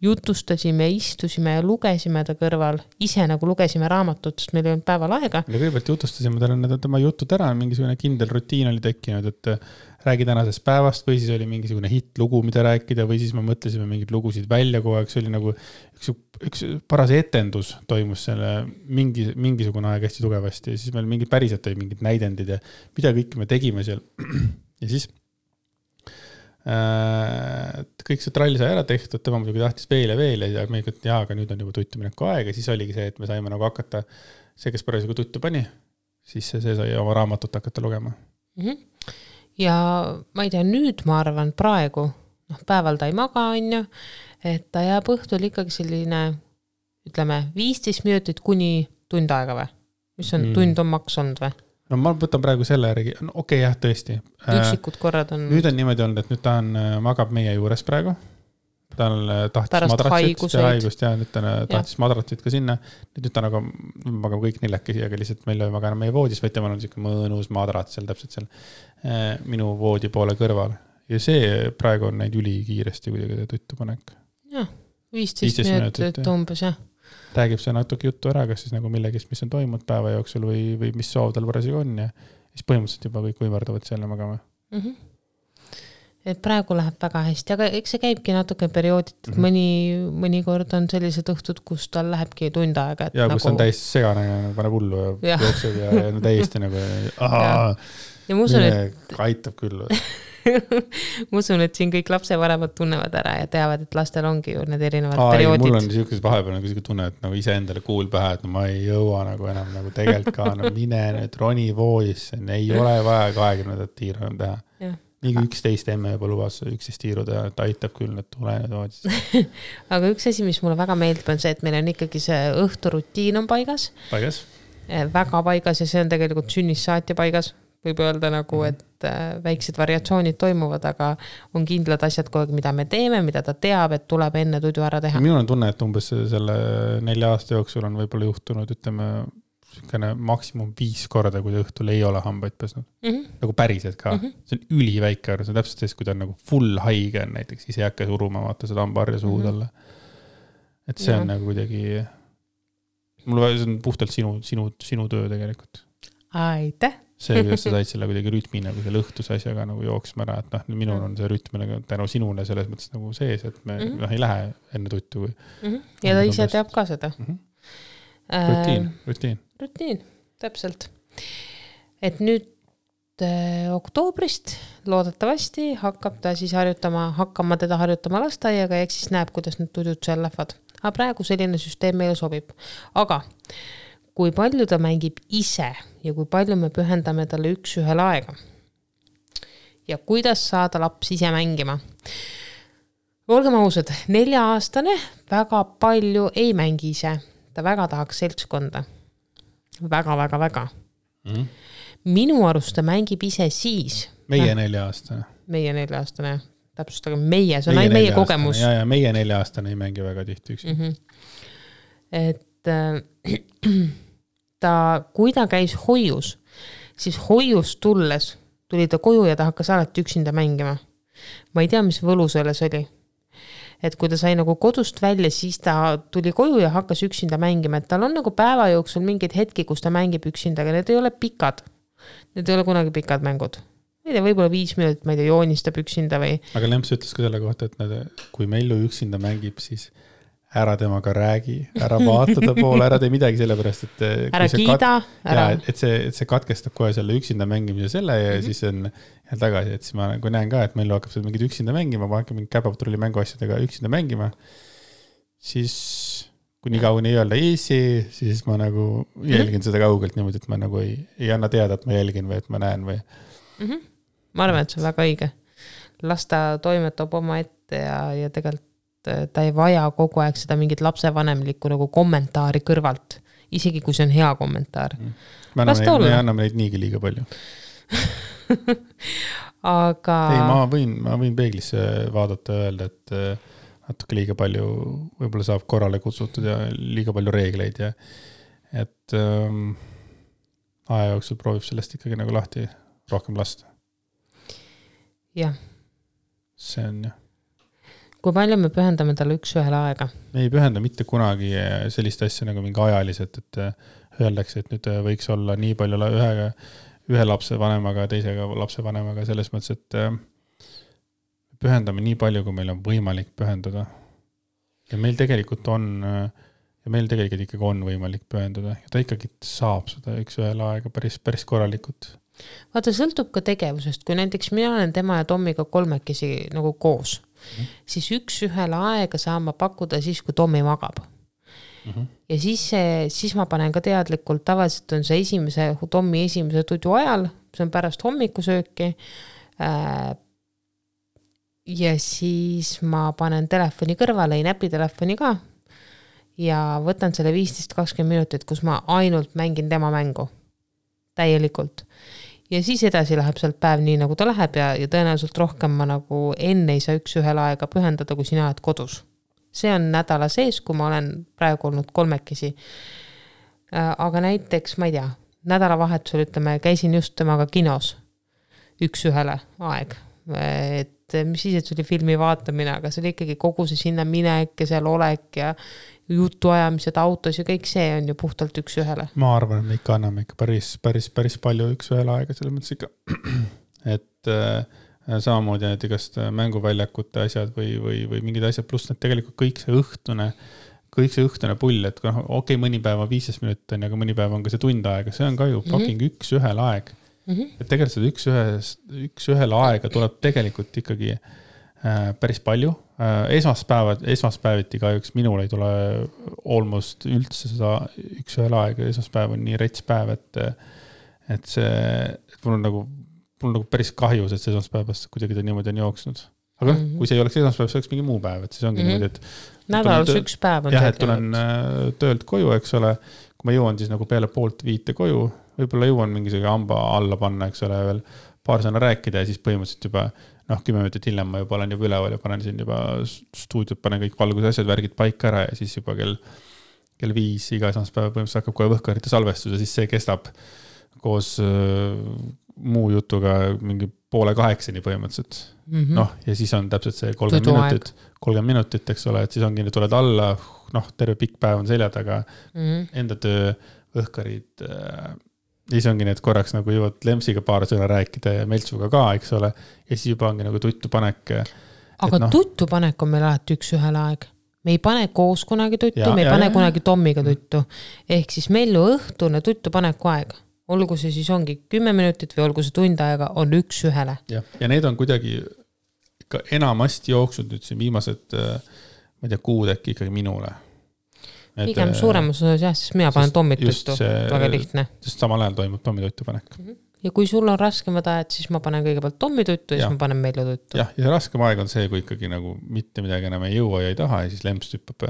Speaker 1: jutustasime, istusime ja lugesime ta kõrval, ise nagu lugesime raamatut, sest meil ei olnud päeval aega.
Speaker 2: me kõigepealt jutustasime talle need tema jutud ära, mingisugune kindel rutiin oli tekkinud, et äh, räägi tänasest päevast või siis oli mingisugune hittlugu, mida rääkida või siis me mõtlesime mingeid lugusid välja kogu aeg, see oli nagu üks, üks paras etendus toimus selle mingi, mingisugune aeg hästi tugevasti ja siis meil mingid päriselt olid mingid näidendid ja mida kõike me tegime seal. ja siis äh, kõik see trall sai ära tehtud, tema muidugi tahtis veel ja veel ja me ikka, et jaa, aga nüüd on juba tuttu mineku aeg ja siis oligi see, et me saime nagu hakata, see, kes parasjagu tuttu pani, siis see, see sai oma raamatut hakata lugema.
Speaker 1: Mhm. ja ma ei tea, nüüd ma arvan praegu, noh, päeval ta ei maga, onju, et ta jääb õhtul ikkagi selline, ütleme viisteist minutit kuni tund aega või? mis on
Speaker 2: Mm.
Speaker 1: mm., tund on maks olnud või?
Speaker 2: No ma võtan praegu selle järgi, no okei okay, jah, tõesti.
Speaker 1: üksikud korrad on.
Speaker 2: nüüd on niimoodi olnud, et nüüd ta on, magab meie juures praegu. tal äh, tahtis
Speaker 1: Pärast
Speaker 2: madratsit ja haigust ja nüüd ta äh, tahtis madratsit ka sinna. nüüd ta nagu, magame kõik neljakesi, aga lihtsalt meil ei maga enam meie voodis, vaid temal on siuke mõnus madrats seal täpselt seal äh, minu voodi poole kõrval. ja see praegu on läinud ülikiiresti kuidagi see tuttupanek.
Speaker 1: jah, viisteist
Speaker 2: 15
Speaker 1: minutit umbes jah.
Speaker 2: Räägib see natuke juttu ära, kas siis nagu millegist, mis on toimunud päeva jooksul või, või mis soov tal parasjagu on ja siis põhimõtteliselt juba kõik võimerdavad seal magama.
Speaker 1: mm. -hmm. et praegu läheb väga hästi, aga eks see käibki natuke periooditi, et
Speaker 2: Mhm.
Speaker 1: mõni, mõnikord on sellised õhtud, kus tal lähebki tund aega,
Speaker 2: ja
Speaker 1: nagu
Speaker 2: kus on täis segane ja paneb hullu ja jookseb ja, ja täiesti nagu,
Speaker 1: ja ma usun, et
Speaker 2: aitab küll.
Speaker 1: ma usun, et siin kõik lapsevanemad tunnevad ära ja teavad, et lastel ongi ju need erinevad
Speaker 2: aa ei, mul on
Speaker 1: perioodid.
Speaker 2: siukesed vahepeal nagu siuke tunne, et nagu iseendale kuul pähe, et no ma ei jõua nagu enam nagu tegelikult ka, no mine nüüd roni voodisse, ei ole vaja kahekümnendat tiiru enam teha mingi üksteist emme juba lubas üksteist tiiru teha, et aitab küll, et tule nüüd voodisse.
Speaker 1: aga üks asi, mis mulle väga meeldib, on see, et meil on ikkagi see õhturutiin on paigas,
Speaker 2: paigas?
Speaker 1: väga paigas ja see on tegelikult sünnist saati paigas, võib öelda nagu,
Speaker 2: Mhm.
Speaker 1: et äh, väiksed variatsioonid toimuvad, aga on kindlad asjad kogu aeg, mida me teeme, mida ta teab, et tuleb enne tudu ära teha.
Speaker 2: minul on tunne, et umbes selle nelja aasta jooksul on võib-olla juhtunud, ütleme, niisugune maksimum viis korda, kui ta õhtul ei ole hambaid pesnud.
Speaker 1: Mhm.
Speaker 2: nagu päriselt ka mm. -hmm. see on üliväike arv, see on täpselt siis, kui ta on nagu full haige on näiteks, siis ei hakka suruma vaata seda hambaharja suhu
Speaker 1: Mhm.
Speaker 2: talle. et see on
Speaker 1: Jah.
Speaker 2: nagu kuidagi, mul, see on puhtalt sinu, sinu, sinu töö tegelikult.
Speaker 1: aitäh.
Speaker 2: See, kuidas sa said selle kuidagi rütmi nagu selle õhtuse asjaga nagu jooksma ära, et noh, minul on see rütm nagu tänu sinule selles mõttes nagu sees, et me
Speaker 1: Mhm.
Speaker 2: noh, ei lähe enne tuttu kui
Speaker 1: ja ta
Speaker 2: On
Speaker 1: ise teab ka seda
Speaker 2: mm. -hmm.
Speaker 1: äh,
Speaker 2: rutiin, rutiin.
Speaker 1: rutiin, täpselt. et nüüd äh, oktoobrist loodetavasti hakkab ta siis harjutama, hakkama teda harjutama lasteaiaga ja eks siis näeb, kuidas need tudud seal lähevad. aga praegu selline süsteem meile sobib. aga kui palju ta mängib ise ja kui palju me pühendame talle üks-ühele aega, ja kuidas saada laps ise mängima. olgem ausad, nelja-aastane väga palju ei mängi ise, ta väga tahaks seltskonda väga,. väga-väga-väga mm. -hmm. minu arust ta mängib ise siis.
Speaker 2: meie nelja-aastane.
Speaker 1: meie nelja-aastane, täpsustage, meie, see on ainult meie kogemus.
Speaker 2: ja, ja meie nelja-aastane ei mängi väga tihti üksi mm. -hmm.
Speaker 1: et äh, ta, kui ta käis hoius, siis hoiust tulles tuli ta koju ja ta hakkas alati üksinda mängima. ma ei tea, mis võlu selles oli. et kui ta sai nagu kodust välja, siis ta tuli koju ja hakkas üksinda mängima, et tal on nagu päeva jooksul mingeid hetki, kus ta mängib üksinda, aga need ei ole pikad. Need ei ole kunagi pikad mängud ma ei tea, võib-olla viis minutit, ma ei tea, joonistab üksinda või.
Speaker 2: aga Lemps ütles ka selle kohta, et nad, kui Mellu üksinda mängib, siis ära temaga räägi, ära vaata ta poole, ära tee midagi, sellepärast et.
Speaker 1: ära kiida,
Speaker 2: ära. et see, et see katkestab kohe selle üksinda mängimise selle ja mm -hmm. siis on jälle tagasi, et siis ma nagu näen ka, et Mellu hakkab seal mingit üksinda mängima, ma hakkan mingi käpatrulli mänguasjadega üksinda mängima. siis kuni kaugeni ei öelda easy, siis ma nagu jälgin mm -hmm. seda kaugelt niimoodi, et ma nagu ei, ei anna teada, et ma jälgin või et ma näen või
Speaker 1: mm. -hmm. ma arvan, et see on väga õige. las ta toimetab omaette ja, ja tegelikult ta ei vaja kogu aeg seda mingit lapsevanemlikku nagu kommentaari kõrvalt, isegi kui see on hea kommentaar mm..
Speaker 2: me anname, me anname neid niigi liiga palju
Speaker 1: aga.
Speaker 2: ei, ma võin, ma võin peeglisse vaadata ja öelda, et äh, natuke liiga palju võib-olla saab korrale kutsutud ja liiga palju reegleid ja et ähm, aja jooksul proovib sellest ikkagi nagu lahti rohkem lasta.
Speaker 1: jah.
Speaker 2: see on jah
Speaker 1: kui palju me pühendame talle üks-ühele aega?
Speaker 2: me ei pühenda mitte kunagi eh, sellist asja nagu mingi ajaliselt, et eh, öeldakse, et nüüd eh, võiks olla nii palju ühega, ühe lapsevanemaga, teisega lapsevanemaga, selles mõttes, et pühendame nii palju, kui meil on võimalik pühenduda. ja meil tegelikult on, ja meil tegelikult ikkagi on võimalik pühenduda ja ta ikkagi saab seda üks-ühele aega päris, päris korralikult
Speaker 1: vaata, sõltub ka tegevusest, kui näiteks mina olen tema ja Tommiga kolmekesi nagu koos -hmm. siis üks-ühele aega saan ma pakkuda siis, kui Tommi magab mm. -hmm. ja siis siis ma panen ka teadlikult, tavaliselt on see esimese, Tommi esimese tudu ajal, see on pärast hommikusööki äh,. ja siis ma panen telefoni kõrvale, ei näpi telefoni ka. ja võtan selle viisteist, kakskümmend minutit, kus ma ainult mängin tema mängu täielikult ja siis edasi läheb sealt päev nii, nagu ta läheb ja, ja tõenäoliselt rohkem ma nagu enne ei saa üks-ühele aega pühendada, kui sina oled kodus. see on nädala sees, kui ma olen praegu olnud kolmekesi. Äh, aga näiteks, ma ei tea, nädalavahetusel ütleme, käisin just temaga kinos üks-ühele aeg, et mis siis, et see oli filmi vaatamine, aga see oli ikkagi kogu see sinna minek ja seal olek ja, jutuajamised autos ja kõik see on ju puhtalt üks-ühele.
Speaker 2: ma arvan, et me ikka anname ikka päris, päris, päris palju üks-ühele aega, selles mõttes ikka, et äh, samamoodi need igast mänguväljakute asjad või, või, või mingid asjad, pluss need tegelikult kõik see õhtune, kõik see õhtune pull, et noh, okei okay,, mõni päev on viisteist minutit on ju, aga mõni päev on ka see tund aega, see on ka ju mm -hmm. fucking üks-ühele aeg mm. -hmm. et tegelikult seda üks-ühes, üks-ühele aega tuleb tegelikult ikkagi äh, päris palju Äh, esmaspäevad, esmaspäeviti kahjuks minul ei tule almost üldse seda üks-ühele aega, esmaspäev on nii rets päev, et, et see, et mul on nagu, mul on nagu päris kahju sellest esmaspäevast, kuidagi ta niimoodi on jooksnud. aga noh mm -hmm., kui see ei oleks esmaspäev, see oleks mingi muu päev, et siis ongi mm -hmm. niimoodi, et.
Speaker 1: nädalas üks päev
Speaker 2: on. jah, et tulen äh, töölt koju, eks ole, kui ma jõuan siis nagu peale poolt viite koju, võib-olla jõuan mingisuguse hamba alla panna, eks ole, veel paar sõna rääkida ja siis põhimõtteliselt juba noh, kümme minutit hiljem ma juba olen juba üleval ja panen siin juba stuudiot, panen kõik valgusasjad, värgid paika ära ja siis juba kell, kell viis iga esmaspäev põhimõtteliselt hakkab kohe Võhkarite salvestus ja siis see kestab koos äh, muu jutuga mingi poole kaheksani põhimõtteliselt. Mm -hmm.. noh, ja siis on täpselt see kolmkümmend minutit, kolmkümmend minutit, eks ole, et siis ongi, tuled alla, noh, terve pikk päev on selja taga. Mm, -hmm. enda töö, Võhkarid äh, ja siis ongi need korraks nagu jõuad Lemsiga paar sõna rääkida ja Meltsuga ka, eks ole. ja siis juba ongi nagu tuttu panek.
Speaker 1: aga no. tuttu panek on meil alati üks-ühele aeg. me ei pane koos kunagi tuttu, me ei ja, pane ja, kunagi Tommiga tuttu. ehk siis Mellu õhtune tuttu paneku aeg, olgu see siis ongi kümme minutit või olgu see tund aega, on üks-ühele.
Speaker 2: jah, ja need on kuidagi ikka enamasti jooksnud nüüd siin viimased, ma ei tea, kuud äkki ikkagi minule
Speaker 1: pigem äh, suuremas osas jah, sest mina panen tommit tuttu, väga lihtne.
Speaker 2: sest samal ajal toimub tommi tuttu panek mm. -hmm.
Speaker 1: ja kui sul on raskemad ajad, siis ma panen kõigepealt Tommi tuttu ja, siis ma panen Mellu tuttu.
Speaker 2: jah, ja raskem aeg on see, kui ikkagi nagu mitte midagi enam ei jõua ja ei taha ja siis lemps hüppab,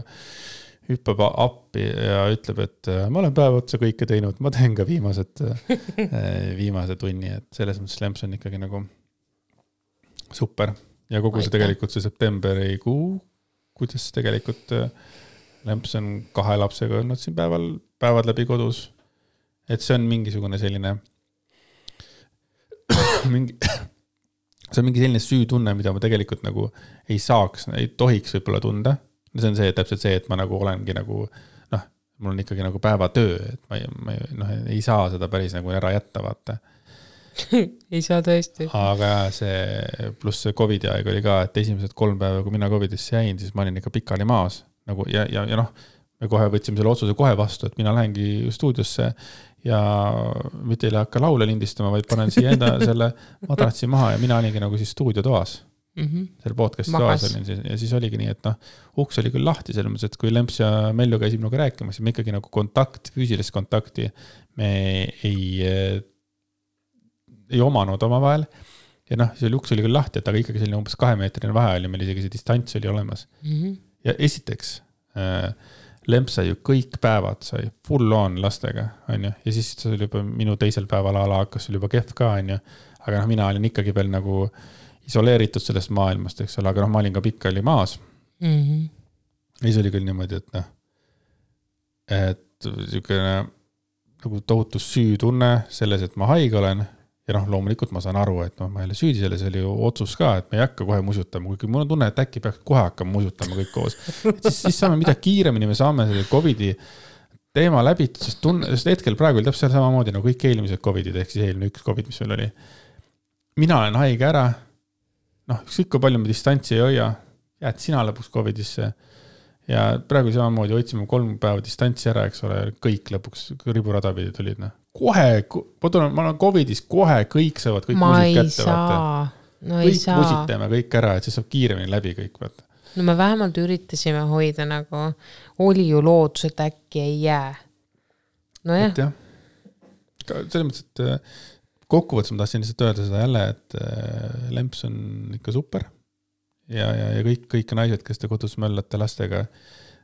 Speaker 2: hüppab appi ja ütleb, et äh, ma olen päev otsa kõike teinud, ma teen ka viimased viimase tunni, et selles mõttes lemps on ikkagi nagu super ja kogu see tegelikult see septembrikuu, kuidas tegelikult äh, Lemps on kahe lapsega olnud siin päeval, päevad läbi kodus. et see on mingisugune selline, mingi, see on mingi selline süütunne, mida ma tegelikult nagu ei saaks, ei tohiks võib-olla tunda. see on see, täpselt see, et ma nagu olengi nagu noh, mul on ikkagi nagu päevatöö, et ma ei, ma ei, noh, ei saa seda päris nagu ära jätta, vaata
Speaker 1: ei saa tõesti.
Speaker 2: aga see, pluss see Covidi aeg oli ka, et esimesed kolm päeva, kui mina Covidisse jäin, siis ma olin ikka pikali maas nagu ja, ja, ja noh, me kohe võtsime selle otsuse kohe vastu, et mina lähengi stuudiosse ja mitte ei hakka laule lindistama, vaid panen siia enda selle madratsi maha ja mina olingi nagu siis stuudiotoas mm. -hmm. seal podcast'i toas olin siis ja siis oligi nii, et noh, uks oli küll lahti selles mõttes, et kui Lemps ja Mellu käisid minuga rääkimas ja me ikkagi nagu kontakt, füüsilist kontakti me ei, ei omanud omavahel. ja noh, see uks oli küll lahti, et aga ikkagi selline umbes kahemeetrine vahe oli, meil isegi see distants oli olemas mm. -hmm ja esiteks äh, Lemp sai ju kõik päevad sai full on lastega, on ju, ja siis see oli juba minu teisel päeval a la hakkas sul juba kehv ka, on ju. aga noh, mina olin ikkagi veel nagu isoleeritud sellest maailmast, eks ole, aga noh, ma olin ka pikali maas mm. -hmm. ja siis oli küll niimoodi, et noh, et siukene nagu tohutu süütunne selles, et ma haige olen ja noh, loomulikult ma saan aru, et noh, ma ei ole süüdi selles, oli ju otsus ka, et me ei hakka kohe musutama, kuigi mul on tunne, et äkki peaks kohe hakkama musutama kõik koos. siis, siis saame, mida kiiremini me saame selle Covidi teema läbitud, sest tunne, sest hetkel praegu oli täpselt samamoodi nagu kõik eelmised Covidid ehk siis eelmine üks Covid, mis meil oli. mina olen haige ära. noh, ükskõik kui palju me distantsi ei hoia, jääd sina lõpuks Covidisse ja praegu samamoodi hoidsime kolm päeva distantsi ära, eks ole, kõik lõpuks riburada pidi tulid, noh kohe, ma tulen, ma olen Covidis, kohe kõik saavad kõik
Speaker 1: ma musid kätte, vaata.
Speaker 2: no kõik musitame kõik ära, et siis saab kiiremini läbi kõik, vaata.
Speaker 1: no me vähemalt üritasime hoida nagu, oli ju lootus, et äkki ei jää. nojah.
Speaker 2: jah, selles mõttes, et äh, kokkuvõttes ma tahtsin lihtsalt öelda seda jälle, et äh, lemps on ikka super. Ja, ja, ja kõik, kõik naised, kes te kodus möllate lastega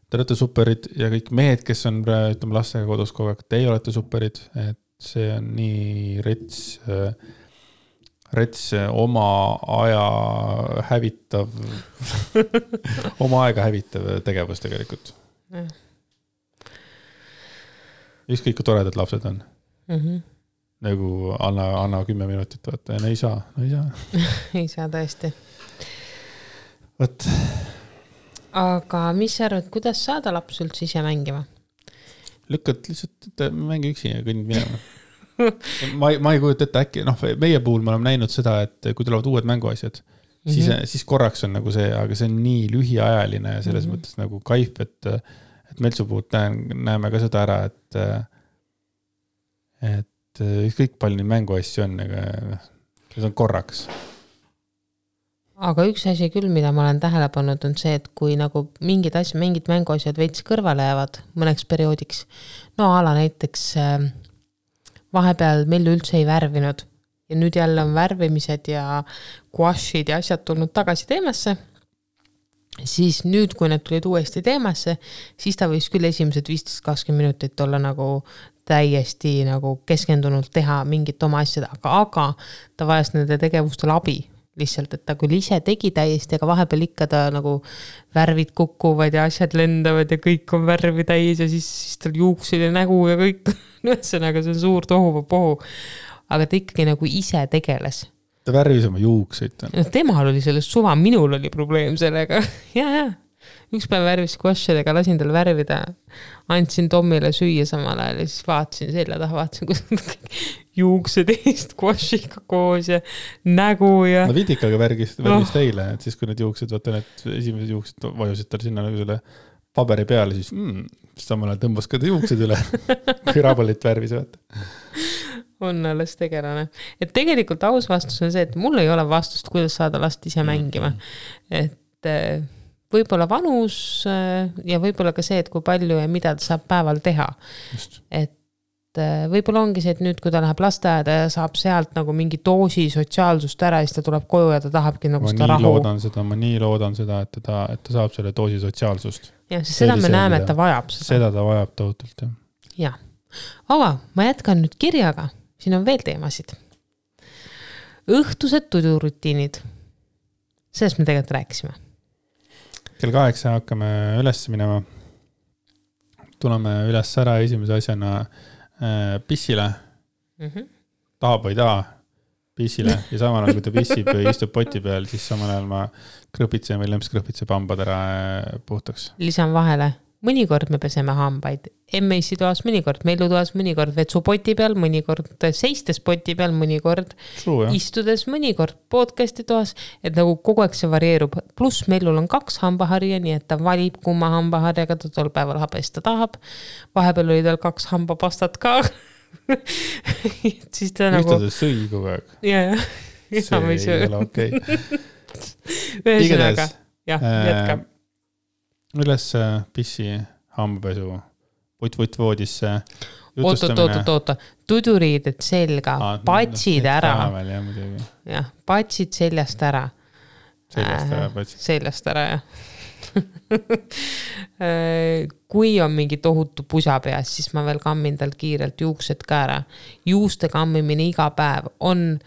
Speaker 2: Te olete superid ja kõik mehed, kes on ütleme, lastega kodus kogu aeg, teie olete superid, et see on nii rets, rets oma aja hävitav oma aega hävitav tegevus tegelikult. ükskõik kui toredad lapsed on mm. -hmm. nagu anna, anna kümme minutit, vaata, no ei saa, no ei saa
Speaker 1: ei saa tõesti.
Speaker 2: Vot
Speaker 1: aga mis sa arvad, kuidas saada laps üldse ise mängima?
Speaker 2: lükkad lihtsalt, et mängi üksi ja kõnnid minema ma ei, ma ei kujuta ette, äkki noh, meie puhul me oleme näinud seda, et kui tulevad uued mänguasjad mm, -hmm. siis, mhm. siis korraks on nagu see, aga see on nii lühiajaline ja selles mm -hmm. mõttes nagu kaif, et, et Meltsu puhul näen, näeme ka seda ära, et, et ükskõik palju neid mänguasju on, aga noh, see on korraks
Speaker 1: aga üks asi küll, mida ma olen tähele pannud, on see, et kui nagu mingid asjad, mingid mänguasjad veits kõrvale jäävad mõneks perioodiks, no a la näiteks äh, vahepeal Mellu üldse ei värvinud ja nüüd jälle on värvimised ja guašid ja asjad tulnud tagasi teemasse, siis nüüd, kui need tulid uuesti teemasse, siis ta võis küll esimesed viisteist, kakskümmend minutit olla nagu täiesti nagu keskendunult teha mingit oma asjada, aga, aga ta vajas nende tegevustel abi lihtsalt, et ta küll ise tegi täiesti, aga vahepeal ikka ta nagu värvid kukuvad ja asjad lendavad ja kõik on värvi täis ja siis, siis tal juuksed ja nägu ja kõik ühesõnaga, see on suur tohuvapohu. aga ta ikkagi nagu ise tegeles.
Speaker 2: ta värvis oma juukseid.
Speaker 1: no temal oli sellest suva, minul oli probleem sellega ja, ja üks päev värvis squashidega, lasin tal värvida, andsin Tomile süüa samal ajal ja siis vaatasin selja taha, vaatasin, kuidas juuksed eest squashiga koos ja nägu ja.
Speaker 2: no vidikaga värgis, värgis oh. eile, et siis kui need juuksed, vaata need esimesed juuksed vajusid tal sinna nagu selle paberi peale, siis mm, samal ajal tõmbas ka ta juuksed üle kui rabolit värvis, vaata
Speaker 1: on alles tegelane. et tegelikult aus vastus on see, et mul ei ole vastust, kuidas saada last ise mängima. et võib-olla vanus äh, ja võib-olla ka see, et kui palju ja mida ta saab päeval teha. et äh, võib-olla ongi see, et nüüd, kui ta läheb lasteaeda ja saab sealt nagu mingi doosi sotsiaalsust ära, siis ta tuleb koju ja ta tahabki nagu
Speaker 2: ma
Speaker 1: seda rahu.
Speaker 2: loodan seda, ma nii loodan seda, et ta, et ta saab selle doosi sotsiaalsust.
Speaker 1: jah, sest seda me näeme, et ta vajab seda,
Speaker 2: seda ta vajab tohutult jah.
Speaker 1: jah. aga ma jätkan nüüd kirjaga, siin on veel teemasid. õhtused tudurutiinid. sellest me tegelikult rääkisime.
Speaker 2: Kell kaheksa hakkame üles minema. tuleme üles ära esimese asjana äh, pissile,
Speaker 1: Mhm.
Speaker 2: tahab või ei taha, pissile ja samal ajal, kui ta pissib ja istub poti peal, siis samal ajal ma krõpitsen või lemps krõpitseb hambad ära äh, puhtaks.
Speaker 1: lisan vahele, mõnikord me peseme hambaid emme-issi toas, mõnikord Mellu toas, mõnikord vetsupoti peal, mõnikord seistes poti peal, mõnikord
Speaker 2: True
Speaker 1: istudes, mõnikord podcast'i toas, et nagu kogu aeg see varieerub, pluss Mellul on kaks hambaharja, nii et ta valib, kumma hambaharjaga ta tol päeval habesta tahab. vahepeal oli tal kaks hambapastat ka siis ta nagu,
Speaker 2: ühtede sõi kogu aeg.
Speaker 1: ja, ei
Speaker 2: see ei ole okei.
Speaker 1: ühesõnaga
Speaker 2: igatahes,
Speaker 1: jah,
Speaker 2: äh,
Speaker 1: jätka.
Speaker 2: Üles pissi, hambapesu, vutt-vutt voodisse.
Speaker 1: oot-oot-oot-oot-oot, tuduriided selga, patsid ära, jah patsid seljast ära.
Speaker 2: seljast ära patsid.
Speaker 1: seljast ära, jah. kui on mingi tohutu pusa peas, siis ma veel kammin tal kiirelt juuksed ka ära. juuste kammimine iga päev on,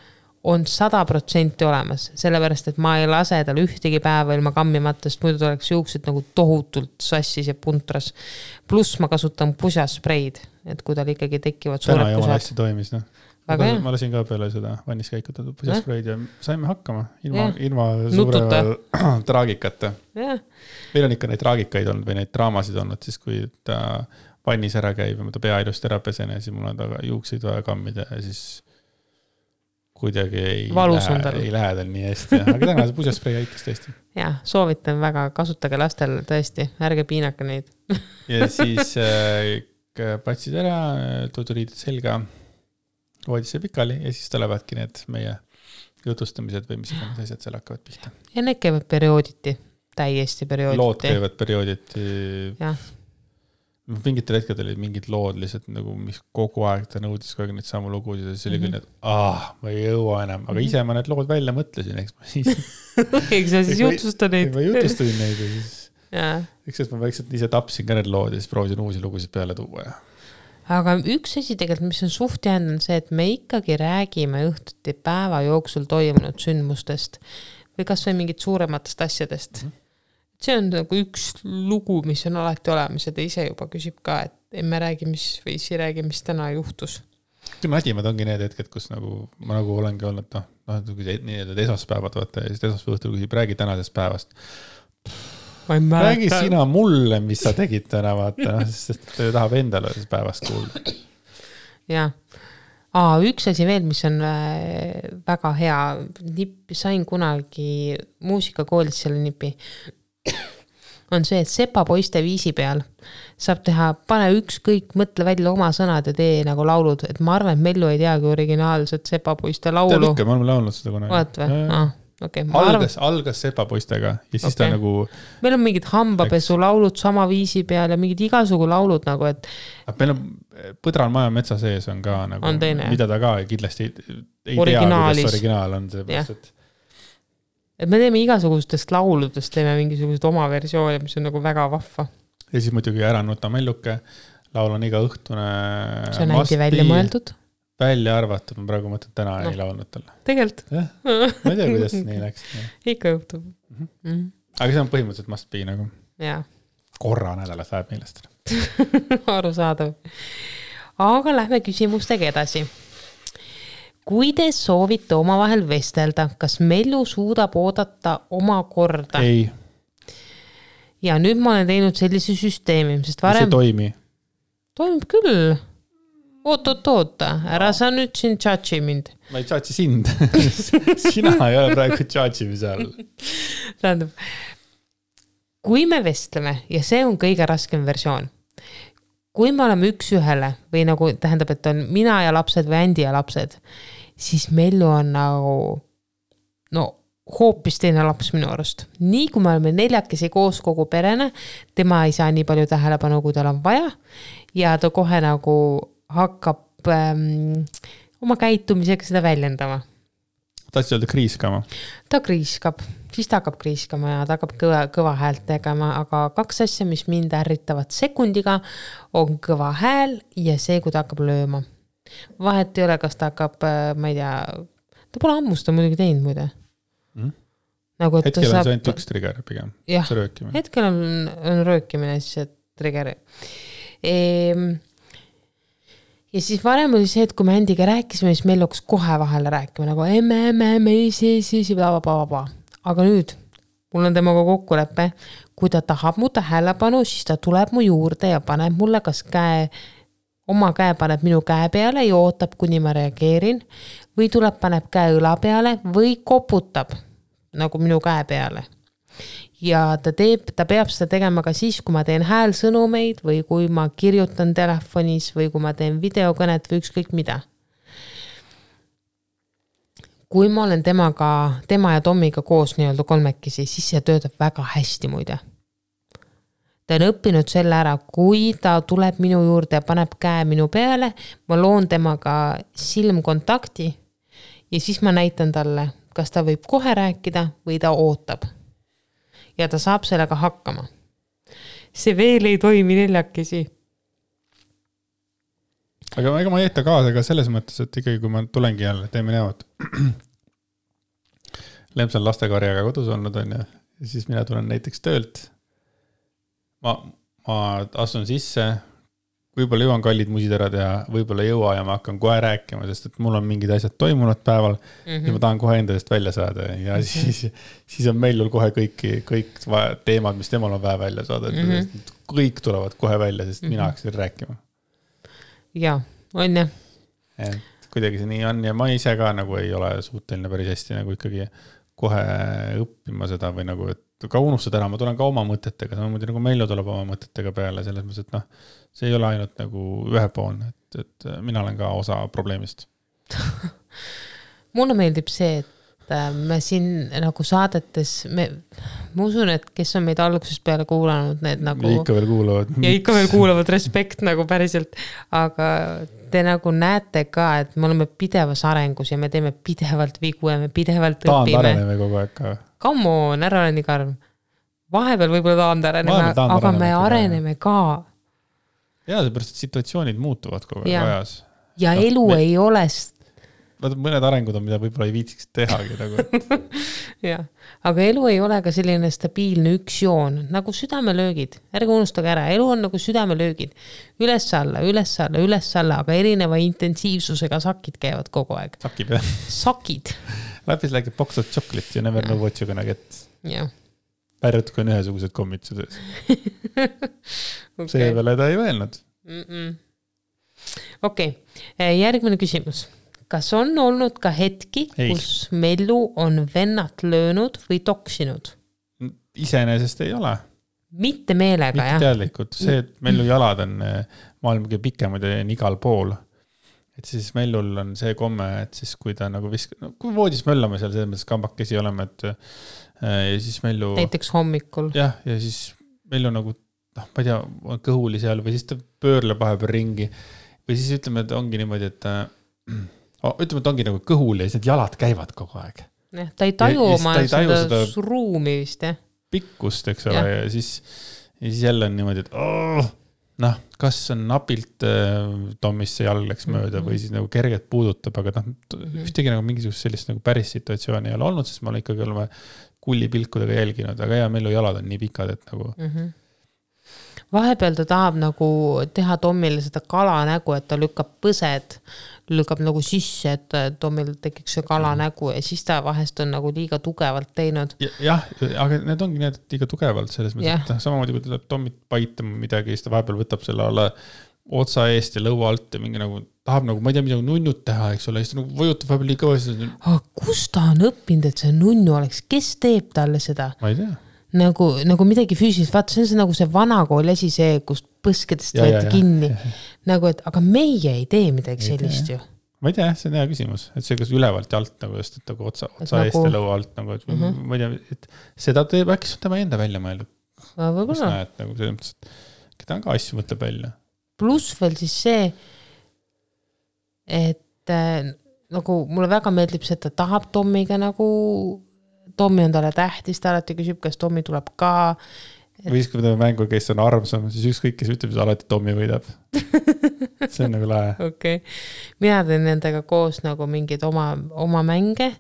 Speaker 1: on sada protsenti olemas, sellepärast et ma ei lase tal ühtegi päeva ilma kammimata, sest muidu ta oleks juuksed nagu tohutult sassis ja puntras. pluss ma kasutan pusaspreid, et kui tal ikkagi tekivad
Speaker 2: täna
Speaker 1: suured
Speaker 2: jumala
Speaker 1: pusad.
Speaker 2: hästi toimis noh. Ma lasin ka peale seda vannis käikutatud pusaspreid ja saime hakkama ilma ilma suure traagikata. meil on ikka neid traagikaid olnud või neid draamasid olnud siis, kui ta vannis ära käib ja ma ta pea ilusti ära pesen ja siis mul on taga juukseid vaja kammida ja siis kuidagi ei lähe ei lähe tal nii hästi, aga täna see pusasprei aitas tõesti.
Speaker 1: jah, soovitan väga, kasutage lastel tõesti, ärge piinake neid.
Speaker 2: ja siis äh, patsid ära, tuduriided selga, voodisse pikali ja siis tulevadki need meie jutustamised või mis iganes asjad seal hakkavad pihta.
Speaker 1: ja need käivad periooditi, täiesti
Speaker 2: lood
Speaker 1: periooditi.
Speaker 2: käivad periooditi.
Speaker 1: jah,
Speaker 2: mingitel hetkedel olid mingid lood lihtsalt nagu, mis kogu aeg ta nõudis kogu aeg neid samu lugusid ja siis oli küll
Speaker 1: Mhm.
Speaker 2: need, ah, ma ei jõua enam, aga ise ma need lood välja mõtlesin, eks ma siis,
Speaker 1: eks sa siis jutusta neid.
Speaker 2: ma jutustasin neid ja siis,
Speaker 1: jaa,
Speaker 2: eks siis ma vaikselt ise tapsin ka need lood ja siis proovisin uusi lugusid peale tuua ja.
Speaker 1: aga üks asi tegelikult, mis on suht jäänud, on see, et me ikkagi räägime õhtuti päeva jooksul toimunud sündmustest või kasvõi mingit suurematest asjadest
Speaker 2: Mhm.
Speaker 1: See on nagu üks lugu, mis on alati olemas ja ta ise juba küsib ka, et emme räägi, mis või issi räägi, mis täna juhtus.
Speaker 2: nadimad ongi need hetked, kus nagu ma nagu olengi olnud noh, noh, nii-öelda esmaspäevad vaata ja siis esmaspäeva õhtul küsib, räägi tänasest päevast. räägi sina mulle, mis sa tegid täna vaata, noh, sest ta ju tahab endale päevast kuulda.
Speaker 1: jah. Aa, üks asi veel, mis on äh, väga hea, nipp, sain kunagi muusikakoolis selle nipi, on see, et sepapoiste viisi peal saab teha, pane ükskõik, mõtle välja oma sõnad ja tee nagu laulud, et ma arvan, et Mellu ei teagi originaalset sepapoiste laulu.
Speaker 2: ikka, me oleme laulnud seda kunagi.
Speaker 1: oled või? aa, okei, ma arvan,
Speaker 2: algas, algas sepapoistega ja siis okay. ta nagu,
Speaker 1: meil on mingid hambapesulaulud sama viisi peal ja mingid igasugu laulud nagu, et
Speaker 2: meil on Põdral maja metsa sees on ka nagu mida ta ka kindlasti ei, ei tea, kuidas originaal on, sellepärast et
Speaker 1: et me teeme igasugustest lauludest, teeme mingisuguseid oma versioone, mis on nagu väga vahva.
Speaker 2: ja siis muidugi Ära nuta melluke, laul on igaõhtune.
Speaker 1: see on hästi välja. mõeldud,
Speaker 2: välja arvatud, ma praegu mõtlen, täna no. Ei laulnud talle.
Speaker 1: tegelikult
Speaker 2: jah, ma ei tea, kuidas nii läks.
Speaker 1: ikka juhtub
Speaker 2: Mhm.
Speaker 1: mm. -hmm.
Speaker 2: aga see on põhimõtteliselt must be nagu, korra nädalas läheb meelest.
Speaker 1: arusaadav. aga lähme küsimustega edasi. Kui te soovite omavahel vestelda, kas Mellu suudab oodata oma korda?
Speaker 2: ei,
Speaker 1: ja nüüd ma olen teinud sellise süsteemi, sest
Speaker 2: see ei
Speaker 1: varem
Speaker 2: toimi.
Speaker 1: toimub küll. oot-oot-oota, ära sa nüüd siin judge'i mind.
Speaker 2: ma ei judge'i sind. sina ei ole praegu judge imise all.
Speaker 1: tähendab, kui me vestleme ja see on kõige raskem versioon, kui me oleme üks-ühele või nagu tähendab, et on mina ja lapsed või Andi ja lapsed, siis Mellu on nagu no hoopis teine laps minu arust. nii kui me oleme neljakesi koos kogu perena, tema ei saa nii palju tähelepanu, kui tal on vaja ja ta kohe nagu hakkab ähm, oma käitumisega seda väljendama
Speaker 2: tahtsid öelda kriiskama?
Speaker 1: ta kriiskab, siis ta hakkab kriiskama ja ta hakkab kõva, kõva häält tegema, aga kaks asja, mis mind ärritavad sekundiga, on kõva hääl ja see, kui ta hakkab lööma. Vahet ei ole, kas ta hakkab, äh, ma ei tea, ta pole ammu seda muidugi teinud muide
Speaker 2: mm..
Speaker 1: nagu, et
Speaker 2: hetkel on
Speaker 1: saab.
Speaker 2: see ainult üks trigger pigem, see röökimine.
Speaker 1: hetkel on, on röökimine siis see trigger ehm, ja siis varem oli see, et kui me Andiga rääkisime, siis meil hakkas kohe vahele rääkima nagu emme, emme, emme, isi, isi, isi, blablabla. aga nüüd mul on temaga kokkulepe, kui ta tahab mu tähelepanu, siis ta tuleb mu juurde ja paneb mulle kas käe, oma käe paneb minu käe peale ja ootab, kuni ma reageerin. või tuleb, paneb käe õla peale või koputab nagu minu käe peale ja ta teeb, ta peab seda tegema ka siis, kui ma teen häälsõnumeid või kui ma kirjutan telefonis või kui ma teen videokõnet või ükskõik mida. kui ma olen temaga, tema ja Tommiga koos nii-öelda kolmekesi, siis see töötab väga hästi muide. Ta on õppinud selle ära, kui ta tuleb minu juurde ja paneb käe minu peale, ma loon temaga silmkontakti ja siis ma näitan talle, kas ta võib kohe rääkida või ta ootab ja ta saab sellega hakkama. see veel ei toimi neljakesi.
Speaker 2: aga ega ma ei aita kaasa ka selles mõttes, et ikkagi, kui ma tulengi jälle, teeme näo, et Lems on lastekarjaga kodus olnud, on ju, ja siis mina tulen näiteks töölt. Ma, ma astun sisse, võib-olla jõuan kallid musid ära teha, võib-olla ei jõua ja ma hakkan kohe rääkima, sest et mul on mingid asjad toimunud päeval mm -hmm. ja ma tahan kohe enda eest välja saada ja -hmm. siis, siis on Meilul kohe kõiki, kõik teemad, mis temal on vaja välja saada mm, -hmm. kõik tulevad kohe välja, sest mm -hmm. mina
Speaker 1: Mhm.
Speaker 2: hakkasin rääkima.
Speaker 1: ja, on jah.
Speaker 2: et kuidagi see nii on ja ma ise ka nagu ei ole suuteline päris hästi nagu ikkagi kohe õppima seda või nagu, et ka unustada ära, ma tulen ka oma mõtetega, samamoodi nagu Mello tuleb oma mõtetega peale, selles mõttes, et noh, see ei ole ainult nagu ühepoolne, et, et mina olen ka osa probleemist
Speaker 1: mulle meeldib see, et äh, me siin nagu saadetes, me, ma usun, et kes on meid algusest peale kuulanud, need nagu.
Speaker 2: ja ikka veel kuulavad.
Speaker 1: ja ikka veel kuulavad, respekt nagu päriselt, aga te nagu näete ka, et me oleme pidevas arengus ja me teeme pidevalt vigu ja me pidevalt õpime.
Speaker 2: taandareneme kogu aeg ka.
Speaker 1: Come on, ära ole nii karm. vahepeal võib-olla taandareneme, aga me areneme ka.
Speaker 2: ja seepärast, et situatsioonid muutuvad kogu aeg ajas.
Speaker 1: ja no, elu me... ei ole
Speaker 2: vaata, mõned arengud on, mida võib-olla ei viitsiks tehagi nagu
Speaker 1: jah, aga elu ei ole ka selline stabiilne üks joon nagu südamelöögid, ärge unustage ära, elu on nagu südamelöögid. üles-alla, üles-alla, üles-alla, aga erineva intensiivsusega sakid käivad kogu aeg.
Speaker 2: sakib jah?
Speaker 1: sakid
Speaker 2: Life is like a box of chocolate, you never know what you gonna get.
Speaker 1: jah.
Speaker 2: välja arvatud, kui on ühesugused kommid sees okay.. seepeale ta ei
Speaker 1: mm -mm.. okei okay., järgmine küsimus kas on olnud ka hetki, kus Mellu on vennat löönud või toksinud?
Speaker 2: iseenesest ei ole.
Speaker 1: mitte meelega,
Speaker 2: jah? mitte teadlikult, see, et Mellu jalad on eh, maailma kõige pikemad ja on igal pool. Et siis Mellul on see komme, et siis, kui ta nagu viskab, no kui voodis möllame seal selles mõttes kambakesi oleme, et eh, ja siis Mellu.
Speaker 1: näiteks hommikul.
Speaker 2: jah, ja siis Mellu nagu noh, ma ei tea, on kõhuli seal või siis ta pöörleb vahepeal ringi. või siis ütleme, et ongi niimoodi, et äh, ütleme, et ongi nagu kõhul ja siis need jalad käivad kogu aeg.
Speaker 1: jah, ta ei taju oma seda, seda ruumi vist jah.
Speaker 2: pikkust, eks ole, ja siis, ja siis jälle on niimoodi, et oh, noh, kas on napilt äh, Tommist see jalg läks mööda mm -hmm. või siis nagu kergelt puudutab, aga noh -hmm., ühtegi nagu mingisugust sellist nagu päris situatsiooni ei ole olnud, sest ma olen ikkagi oleme kullipilkudega jälginud, aga jaa, Mellu jalad on nii pikad, et nagu mm. -hmm
Speaker 1: vahepeal ta tahab nagu teha Tommile seda kalanägu, et ta lükkab põsed lükkab nagu sisse, et Tomil tekiks see kalanägu ja siis ta vahest on nagu liiga tugevalt teinud.
Speaker 2: jah, aga need ongi need liiga tugevalt selles mõttes, et noh, samamoodi kui tuleb Tomit paitama midagi, siis ta vahepeal võtab selle alla otsa eest ja lõua alt ja mingi nagu tahab nagu, ma ei tea, midagi nunnut teha, eks ole, siis ta nagu vajutab vahepeal liiga kõvasti.
Speaker 1: aga kust ta on õppinud, et see nunnu oleks, kes teeb talle seda?
Speaker 2: ma ei tea
Speaker 1: nagu, nagu midagi füüsilist, vaata, see on see nagu see vanakooli asi, see, kus põskedest võeti kinni. nagu, et aga meie ei tee midagi ei sellist tea. ju.
Speaker 2: ma ei tea, see on hea küsimus, et see, kas ülevalt ja alt nagu just, et nagu otsa, otsa eest nagu... ja lõua alt nagu, et mm -hmm. ma ei tea, et seda teeb, äkki see on tema enda välja mõeldud.
Speaker 1: võib-olla.
Speaker 2: nagu selles mõttes, et ta on ka asju mõtleb välja.
Speaker 1: pluss veel siis see, et äh, nagu mulle väga meeldib see, et ta tahab Tommiga nagu, Tommi on talle tähtis, ta alati küsib, kas Tommi tuleb ka
Speaker 2: või siis, kui me teeme mängu, kes on armsam, siis ükskõik, kes ütleb, siis alati Tommy võidab see on nagu lahe.
Speaker 1: okei okay., mina teen nendega koos nagu mingeid oma, oma mänge.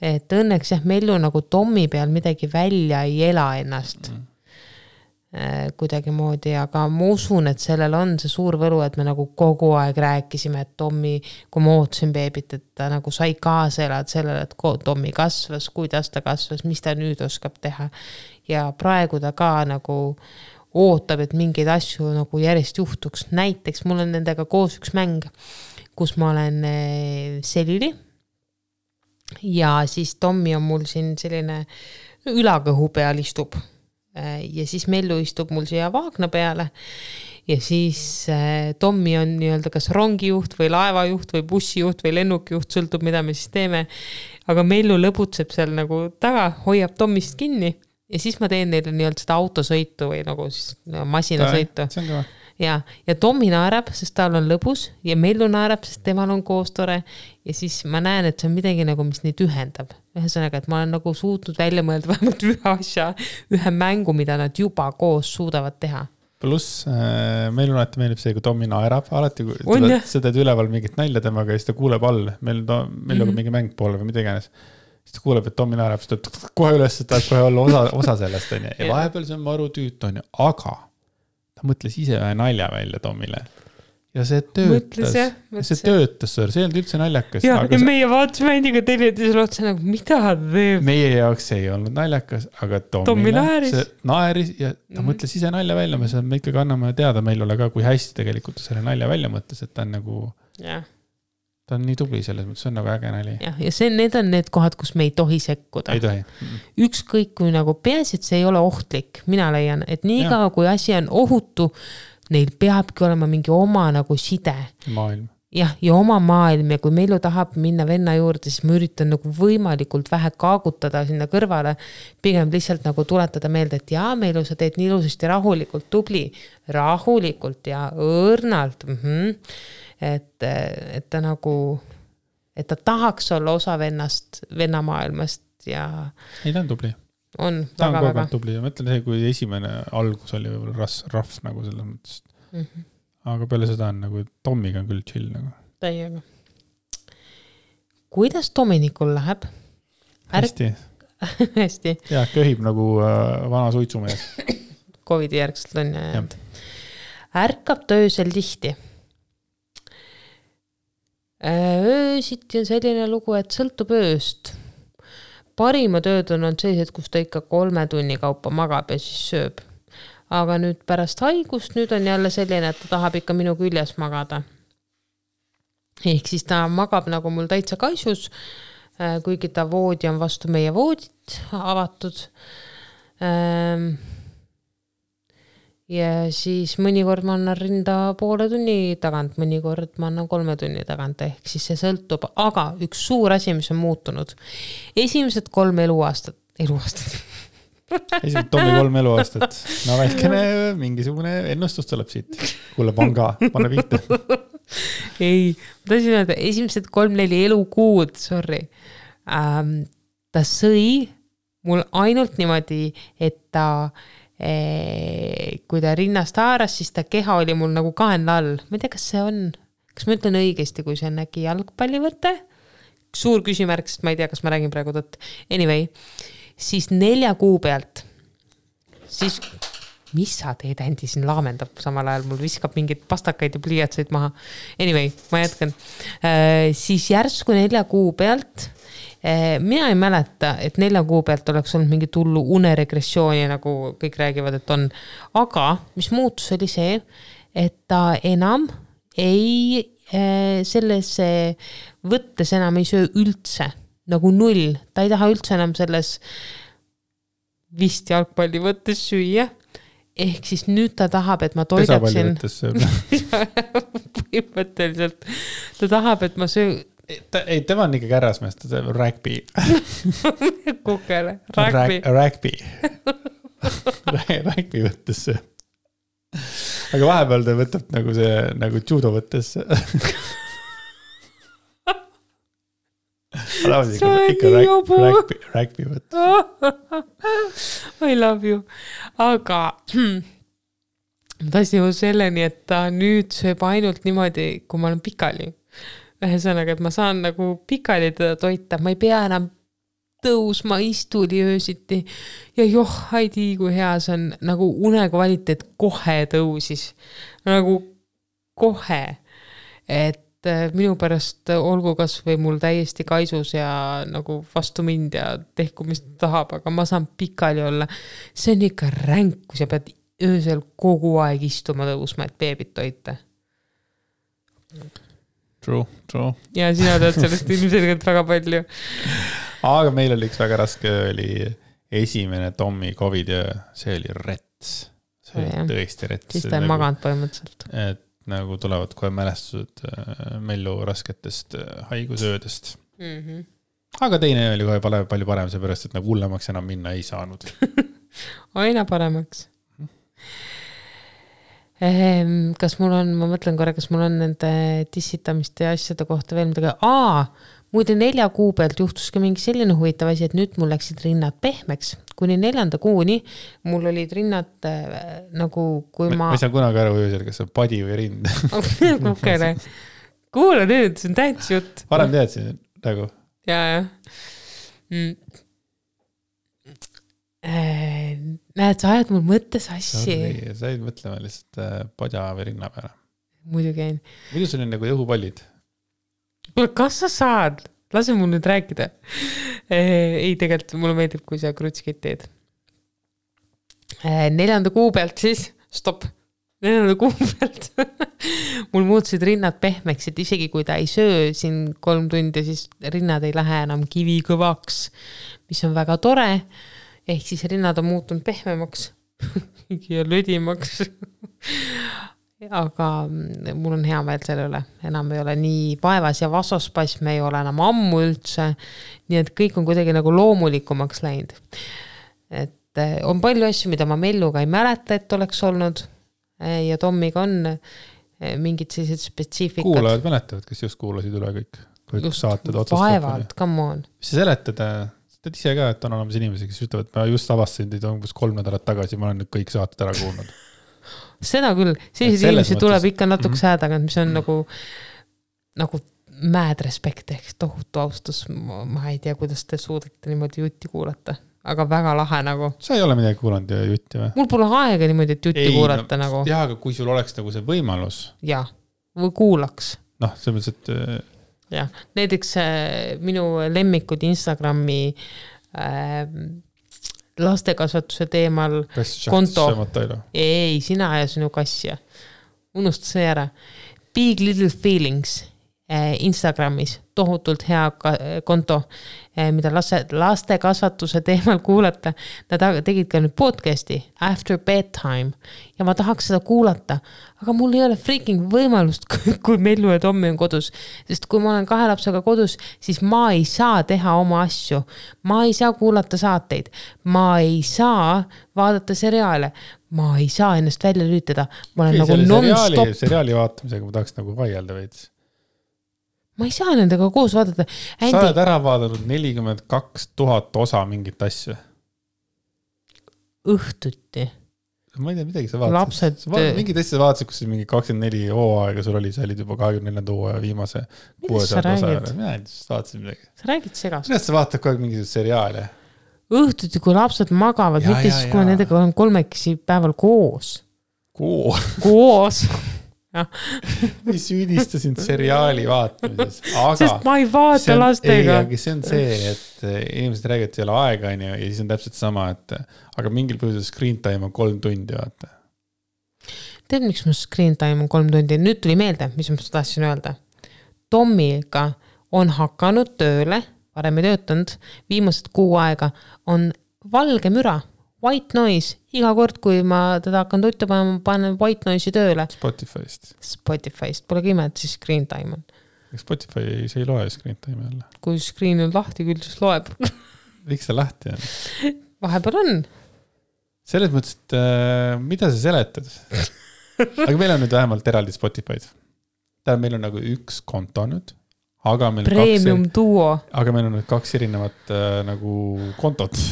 Speaker 1: et õnneks jah, Mellu nagu Tommi peal midagi välja ei ela ennast mm kuidagimoodi, aga ma usun, et sellel on see suur võlu, et me nagu kogu aeg rääkisime, et Tommi, kui ma ootasin beebit, et ta nagu sai kaasa elada sellele, et Tommi kasvas, kuidas ta kasvas, mis ta nüüd oskab teha. ja praegu ta ka nagu ootab, et mingeid asju nagu järjest juhtuks, näiteks mul on nendega koos üks mäng, kus ma olen äh, selili. ja siis Tommi on mul siin selline ülakõhu peal istub Äh, ja siis Mellu istub mul siia vaagna peale ja siis äh, Tommi on nii-öelda kas rongijuht või laevajuht või bussijuht või lennukijuht, sõltub, mida me siis teeme. aga Mellu lõbutseb seal nagu taga, hoiab Tommist kinni ja siis ma teen neile nii-öelda seda autosõitu või nagu siis masinasõitu. see on kõva ja, ja Tommi naerab, sest tal on lõbus ja Mellu naerab, sest temal on koos tore. ja siis ma näen, et see on midagi nagu, mis neid ühendab. ühesõnaga, et ma olen nagu suutnud välja mõelda vähemalt ühe asja, ühe mängu, mida nad juba koos suudavad teha
Speaker 2: pluss äh, meile alati meeldib see, kui Tommi naerab, alati kui on, sa teed üleval mingit nalja temaga ja siis ta kuuleb all, meil on, meil on mm -hmm. mingi mäng poole või mida iganes. siis ta kuuleb, et Tommi naerab, siis ta kohe üles, et tahab kohe olla osa, osa sellest onju ja vahepeal see on maru tüütu onju, aga ta mõtles ise ühe nalja välja Tomile. ja see töötas, see töötas, see ei olnud üldse naljakas.
Speaker 1: ja, ja meie vaatasime Andiga teineteisele otsa nagu, mida ta teeb.
Speaker 2: meie jaoks see ei olnud naljakas, aga Tomile Tommi naeris. naeris ja ta mm -hmm. mõtles ise nalja välja, me saame ikkagi anname teada Meilule ka, kui hästi tegelikult ta selle nalja välja mõtles, et ta on nagu. Ta on nii tubli selles mõttes, see on nagu äge nali.
Speaker 1: jah, ja see, need on need kohad, kus me ei tohi sekkuda.
Speaker 2: ei tohi.
Speaker 1: ükskõik kui nagu peaasi, et see ei ole ohtlik, mina leian, et niikaua kui asi on ohutu, neil peabki olema mingi oma nagu side.
Speaker 2: maailm
Speaker 1: jah, ja oma maailm ja kui Mellu tahab minna venna juurde, siis ma üritan nagu võimalikult vähe kaagutada sinna kõrvale. pigem lihtsalt nagu tuletada meelde, et jaa, Mellu, sa teed nii ilusasti rahulikult, tubli, rahulikult ja õrnalt mm. -hmm et, et ta nagu, et ta tahaks olla osa vennast, vennamaailmast ja.
Speaker 2: ei, ta on tubli.
Speaker 1: on
Speaker 2: ta väga, on kogu aeg tubli ja ma ütlen see, kui esimene algus oli võib-olla ras-, rahv nagu selles mõttes mm. -hmm. aga peale seda on nagu, Tommiga on küll chill nagu.
Speaker 1: täiega. kuidas Dominikul läheb
Speaker 2: hästi
Speaker 1: hästi.
Speaker 2: jah, köhib nagu äh, vana suitsumees
Speaker 1: Covidi järgselt on jäänud. ärkab ta öösel tihti öösiti on selline lugu, et sõltub ööst. parimad ööd on olnud sellised, kus ta ikka kolme tunni kaupa magab ja siis sööb. aga nüüd pärast haigust, nüüd on jälle selline, et ta tahab ikka minu küljes magada. ehk siis ta magab nagu mul täitsa kaisus, äh, kuigi ta voodi on vastu meie voodit avatud ähm, ja siis mõnikord ma annan rinda poole tunni tagant, mõnikord ma annan kolme tunni tagant, ehk siis see sõltub, aga üks suur asi, mis on muutunud. esimesed kolm eluaastat, eluaastat
Speaker 2: esimesed Tommi kolm eluaastat, no väikene mingisugune ennustus tuleb siit. kuule, panga, pane pihta.
Speaker 1: ei, ma tahtsin öelda, esimesed kolm-neli elukuud, sorry ähm,. ta sõi mul ainult niimoodi, et ta äh, kui ta rinnast haaras, siis ta keha oli mul nagu kaenla all, ma ei tea, kas see on, kas ma ütlen õigesti, kui see on äkki jalgpallivõte? suur küsimärk, sest ma ei tea, kas ma räägin praegu tõtt. Anyway, siis nelja kuu pealt, siis mis sa teed, Andi siin laamendab samal ajal, mul viskab mingeid pastakaid ja pliiatseid maha. Anyway, ma jätkan äh,. siis järsku nelja kuu pealt Eh, mina ei mäleta, et nelja kuu pealt oleks olnud mingit hullu uneregressiooni, nagu kõik räägivad, et on. aga mis muutus, oli see, et ta enam ei, eh, sellesse võttes enam ei söö üldse nagu null, ta ei taha üldse enam selles vist jalgpallivõttes süüa ehk siis nüüd ta tahab, et ma toidaksin. põhimõtteliselt ta tahab, et ma söö-,
Speaker 2: ei, tema on ikkagi härrasmees, ta teeb rugby
Speaker 1: kukele,
Speaker 2: rugby. Rugby rugby võttes see. aga vahepeal ta võtab nagu see, nagu judo võttes tahavad
Speaker 1: Sa
Speaker 2: ikka, ikka
Speaker 1: nii jobu.
Speaker 2: rugby, rugby võtta.
Speaker 1: I love you, aga ma tahtsin jõuda selleni, et ta nüüd sööb ainult niimoodi, kui ma olen pikali. ühesõnaga, et ma saan nagu pikali teda toita, ma ei pea enam tõusma istuli öösiti. Ja joh, Heidi, kui hea see on, nagu unekvaliteet kohe tõusis, nagu kohe, et äh, minu pärast olgu kasvõi mul täiesti kaisus ja nagu vastu mind ja tehku, mis ta tahab, aga ma saan pikali olla. see on ikka ränk, kui sa pead öösel kogu aeg istuma tõusma, et beebit toita.
Speaker 2: True, true.
Speaker 1: ja sina tead sellest ilmselgelt väga palju.
Speaker 2: aga meil oli üks väga raske oli esimene Tommy Covidi öö, see oli rets. see oli
Speaker 1: Jah.
Speaker 2: tõesti rets.
Speaker 1: siis ta ei maganud põhimõtteliselt.
Speaker 2: et nagu tulevad kohe mälestused äh, Mellu rasketest äh, haigusöödest.
Speaker 1: Mm -hmm.
Speaker 2: aga teine oli kohe pale- palju parem, seepärast et nagu hullemaks enam minna ei saanud.
Speaker 1: aina paremaks. Ehm, kas mul on, ma mõtlen korra, kas mul on nende dissitamiste ja asjade kohta veel midagi, aa, muide nelja kuu pealt juhtus ka mingi selline huvitav asi, et nüüd mul läksid rinnad pehmeks. kuni neljanda kuuni mul olid rinnad äh, nagu, kui
Speaker 2: ma
Speaker 1: ma
Speaker 2: ei. saa kunagi aru kas see on padi või rind.
Speaker 1: kukele, kuula nüüd, see on tähtis jutt.
Speaker 2: varem teadsin nagu,
Speaker 1: ja, jah mm.. näed, sa ajad mul mõtte sassi.
Speaker 2: sa jäid mõtlema lihtsalt äh, padja või rinna peale.
Speaker 1: muidugi jäin.
Speaker 2: muidu sul on nagu õhupallid.
Speaker 1: kuule, kas sa saad, lase mul nüüd rääkida. ei, tegelikult mulle meeldib, kui sa krutskit teed. neljanda kuu pealt siis, stopp, neljanda kuu pealt mul muutusid rinnad pehmeks, et isegi kui ta ei söö siin kolm tundi, siis rinnad ei lähe enam kivikõvaks, mis on väga tore. Ehk siis rinnad on muutunud pehmemaks ja lödimaks aga mul on hea meel selle üle, enam ei ole nii vaevas ja vasospasme ei ole enam ammu üldse. nii et kõik on kuidagi nagu loomulikumaks läinud. et eh, on palju asju, mida ma Melluga ei mäleta, et oleks olnud. ja Tommiga on eh, mingid sellised spetsiifikad.
Speaker 2: kuulajad mäletavad, kes just kuulasid üle kõik, kõik saated otsast
Speaker 1: vaevalt, come on.
Speaker 2: mis sa seletad, tead ise ka, et on olemas inimesi, kes ütlevad, ma just avastasin teid umbes kolm nädalat tagasi, ma olen nüüd kõik saated ära kuulnud.
Speaker 1: seda küll, selliseid inimesi tuleb
Speaker 2: mõttes-
Speaker 1: ikka natukese
Speaker 2: Mhm.
Speaker 1: mm -hmm. hää tagant, mis on nagu, nagu mad respect ehk tohutu austus. ma ei tea, kuidas te suudate niimoodi jutti kuulata, aga väga lahe nagu.
Speaker 2: sa ei ole midagi kuulanud ja jutti või?
Speaker 1: mul pole aega niimoodi, et jutti
Speaker 2: Ei,
Speaker 1: kuulata no, nagu
Speaker 2: jaa, aga kui sul oleks nagu see võimalus,
Speaker 1: ja, või kuulaks
Speaker 2: noh, selles mõttes, et äh,
Speaker 1: jah, näiteks äh, minu lemmikud Instagrami äh, lastekasvatuse teemal Konto. Ei, sina ja sinu kass ja unusta see ära. Big Little Feelings eh, Instagramis, tohutult hea ka- konto, mida laste, lastekasvatuse teemal kuulata. Nad tegid ka nüüd podcast'i After Bedtime ja ma tahaks seda kuulata, aga mul ei ole freaking võimalust, kui Mellu ja Tommi on kodus, sest kui ma olen kahe lapsega kodus, siis ma ei saa teha oma asju, ma ei saa kuulata saateid, ma ei saa vaadata seriaale, ma ei saa ennast välja lülitada, ma olen nagu
Speaker 2: selle seriaali,
Speaker 1: nonstop,
Speaker 2: seriaali vaatamisega ma tahaks nagu vaielda veits.
Speaker 1: Ma ei saa nendega koos vaadata.
Speaker 2: sa oled ära vaadanud nelikümmend kaks tuhat osa mingit asja.
Speaker 1: õhtuti,
Speaker 2: ma ei tea midagi, sa
Speaker 1: Lapsed-
Speaker 2: vaatasid, mingit asja sa vaatasid, kus mingi kakskümmend neli hooaega sul oli, sa olid juba kahekümne neljanda hooaja viimase
Speaker 1: millest sa räägid
Speaker 2: mina ei tea, sa vaatasid midagi.
Speaker 1: sa räägid segast.
Speaker 2: millest sa vaatad kogu aeg mingisuguseid seriaale?
Speaker 1: õhtuti, kui lapsed magavad, mitte siis, kui ma nendega olen kolmekesi päeval koos,
Speaker 2: kuu,
Speaker 1: koos,
Speaker 2: ei süüdista sind seriaali vaatamises, aga
Speaker 1: sest ma ei vaata
Speaker 2: on, ei,
Speaker 1: lastega.
Speaker 2: aga see on see, et eh, inimesed räägivad, et ei ole aega, onju, ja siis on täpselt sama, et eh, aga mingil põhjusel screen time on kolm tundi, vaata.
Speaker 1: tead, miks mu screen time on kolm tundi, nüüd tuli meelde, mis ma tahtsin öelda. Tommiga on hakanud tööle, varem ei töötanud, viimased kuu aega on valge müra, white noise, iga kord, kui ma teda hakkan tuttu panema, ma panen white noise'i tööle.
Speaker 2: Spotify'st.
Speaker 1: Spotify'st, polegi ime, et siis screen time on.
Speaker 2: Spotify, see ei loe screen time'i alla.
Speaker 1: kui screen on lahti küll, siis loeb.
Speaker 2: miks ta lahti on?
Speaker 1: vahepeal on.
Speaker 2: selles mõttes, et äh, mida sa seletad? aga meil on nüüd vähemalt eraldi Spotify'd. tähendab, meil on nagu üks konto nüüd, aga meil on
Speaker 1: Premium
Speaker 2: kaks,
Speaker 1: duo.
Speaker 2: aga meil on nüüd kaks erinevat äh, nagu kontot.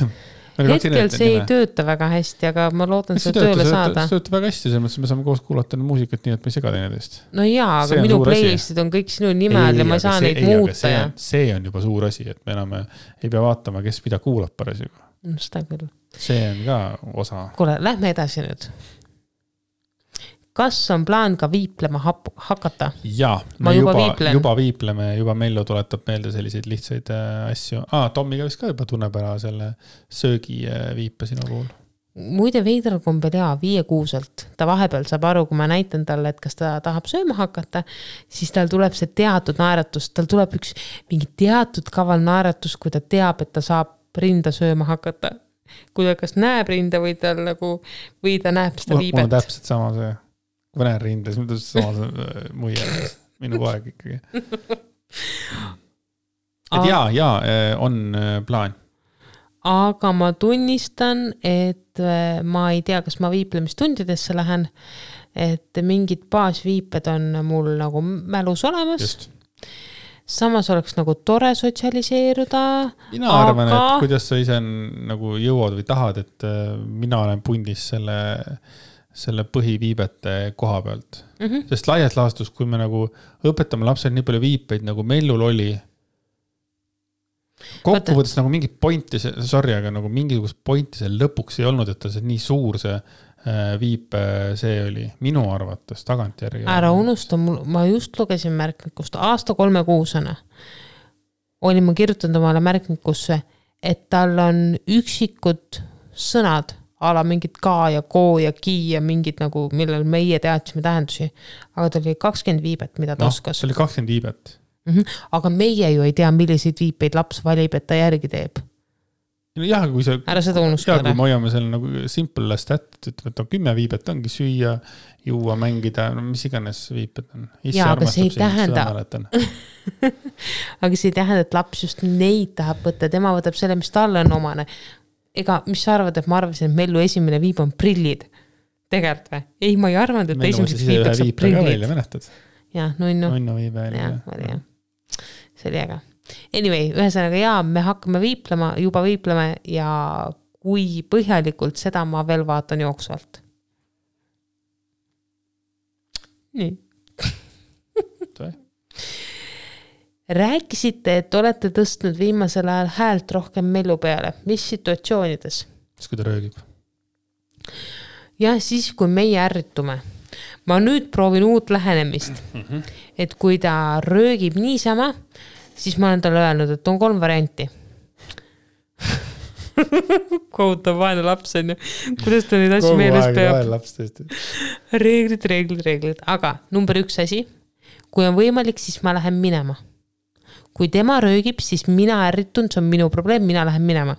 Speaker 1: hetkel see ei tööta väga hästi, aga ma loodan
Speaker 2: see
Speaker 1: seda tööle saada
Speaker 2: see. töötab väga hästi, selles mõttes, et me saame koos kuulata muusikat nii, et me ei sega teineteist.
Speaker 1: no jaa,
Speaker 2: See
Speaker 1: aga minu playlist'id on kõik sinu nime all ja ma ei saa neid muuta ja.
Speaker 2: see on juba suur asi, et me enam ei pea vaatama, kes mida kuulab parasjagu.
Speaker 1: seda küll.
Speaker 2: see on ka osa.
Speaker 1: kuule, lähme edasi nüüd. Kas on plaan ka viiplema hap- hakata?
Speaker 2: ja,
Speaker 1: Ma
Speaker 2: me
Speaker 1: juba
Speaker 2: juba, juba viipleme, juba Mello tuletab meelde selliseid lihtsaid äh, asju ah,. Tommiga vist ka juba tunneb ära selle söögi äh, sinu puhul.
Speaker 1: muide veidral kombel jaa, viiekuuselt. ta vahepeal saab aru, kui ma näitan talle, et kas ta tahab sööma hakata, siis tal tuleb see teatud naeratus, tal tuleb üks mingi teatud kaval naeratus, kui ta teab, et ta saab rinda sööma hakata. kui ta kas näeb rinda või tal nagu, või ta näeb seda
Speaker 2: mul mul on
Speaker 1: viibet.
Speaker 2: täpselt sama see, kui ma näen rinda, siis mul täpselt sama see äh, muie, minu poeg ikkagi. et ja, ja äh, on äh, plaan.
Speaker 1: aga ma tunnistan, et äh, ma ei tea, kas ma viiplemistundidesse lähen. et mingid baasviiped on mul nagu mälus olemas, samas oleks nagu tore sotsialiseeruda.
Speaker 2: mina arvan,
Speaker 1: Aga-
Speaker 2: et kuidas sa ise nagu jõuad või tahad, et äh, mina olen pundis selle, selle põhiviibete koha pealt.
Speaker 1: Mm -hmm.
Speaker 2: sest laias laastus, kui me nagu õpetame lapsele nii palju viipeid, nagu Mellul oli. kokkuvõttes nagu mingit pointi, sorry, aga nagu mingisugust pointi seal lõpuks ei olnud, et tal see nii suur see äh, viip see oli minu arvates tagantjärgi.
Speaker 1: ära unusta, mul, ma just lugesin märkmikust aasta kolmekuusena. olin ma kirjutanud omale märkmikusse, et tal on üksikud sõnad a la mingid ka ja ko ja ki ja mingid nagu, millel meie teadsime tähendusi. aga tal oli kakskümmend viibet, mida ta
Speaker 2: noh,
Speaker 1: oskas
Speaker 2: see. oli kakskümmend viibet.
Speaker 1: aga meie ju ei tea, milliseid viipeid laps valib, et ta järgi teeb.
Speaker 2: jah, kui sa,
Speaker 1: ära seda unusta
Speaker 2: ja kui
Speaker 1: ära.
Speaker 2: me hoiame seal nagu simple stat, ütleme, et on kümme viibet ongi süüa, juua, mängida, no mis iganes viiped on.
Speaker 1: Jaa, aga see ei tähenda- aga see ei tähenda, et laps just neid tahab võtta, tema võtab selle, mis talle on omane. ega, mis sa arvad, et ma arvasin, et Mellu esimene viib on prillid? tegelikult või? ei, ma ei arvanud, et ta esimeseks viibeks
Speaker 2: välja,
Speaker 1: prillid. jah, nunnu,
Speaker 2: nunnu viibe oli
Speaker 1: jah, oli jah. see oli äge. Anyway, ühesõnaga jaa, me hakkame viiplema, juba viipleme ja kui põhjalikult, seda ma veel vaatan jooksvalt. nii
Speaker 2: Tore..
Speaker 1: rääkisite, et olete tõstnud viimasel ajal häält rohkem Mellu peale, mis situatsioonides?
Speaker 2: siis kui ta röögib.
Speaker 1: jah, siis kui meie ärritume. ma nüüd proovin uut lähenemist. et kui ta röögib niisama, siis ma olen talle öelnud, et on kolm varianti. kohutav vaene laps on ju, kuidas ta neid asju meeles peab. reeglid, reeglid, reeglid, aga number üks asi, kui on võimalik, siis ma lähen minema. Kui tema röögib, siis mina ärritun, see on minu probleem, mina lähen minema.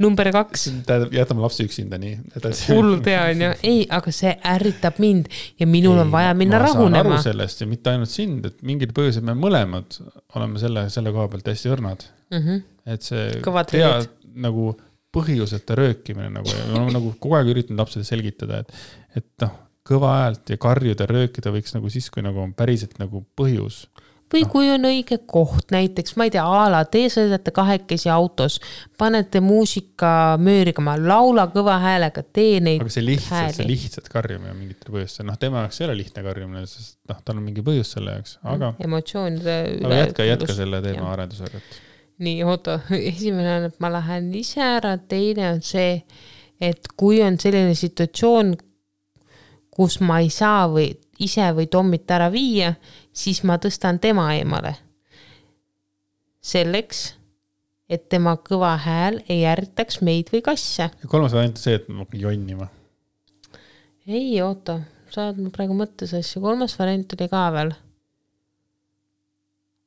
Speaker 1: number kaks,
Speaker 2: tähendab, jätame lapse üksinda nii edasi.
Speaker 1: hullult hea on ju, ei, aga see ärritab mind ja minul on vaja minna rahunema
Speaker 2: sellest ja mitte ainult sind, et mingil põhjusel me mõlemad oleme selle, selle koha pealt hästi õrnad.
Speaker 1: Mm -hmm.
Speaker 2: et see
Speaker 1: Kõvad röögid.
Speaker 2: nagu põhjuseta röökimine nagu, me oleme nagu kogu aeg üritanud lapsele selgitada, et, et noh, kõva häält ja karjuda, röökida võiks nagu siis, kui nagu on päriselt nagu põhjus.
Speaker 1: Või kui on õige koht, näiteks ma ei tea, a la te sõidate kahekesi autos, panete muusika möörigama, laula kõva häälega, tee neid
Speaker 2: aga see lihtsalt, see lihtsalt karjumine mingitel põhjustel, noh, tema jaoks ei ole lihtne karjumine, sest noh, tal on mingi põhjus selle jaoks, aga,
Speaker 1: emotsioonide
Speaker 2: aga jätka, jätka selle teema arendusega, et
Speaker 1: nii, oota, esimene on, et ma lähen ise ära, teine on see, et kui on selline situatsioon, kus ma ei saa või ise või Tommit ära viia, siis ma tõstan tema eemale. selleks, et tema kõva hääl ei ärritaks meid või kasse.
Speaker 2: ja kolmas variant on see, et ma hakkan jonnima.
Speaker 1: ei oota, sa oled mul praegu mõttes asju, kolmas variant oli ka veel.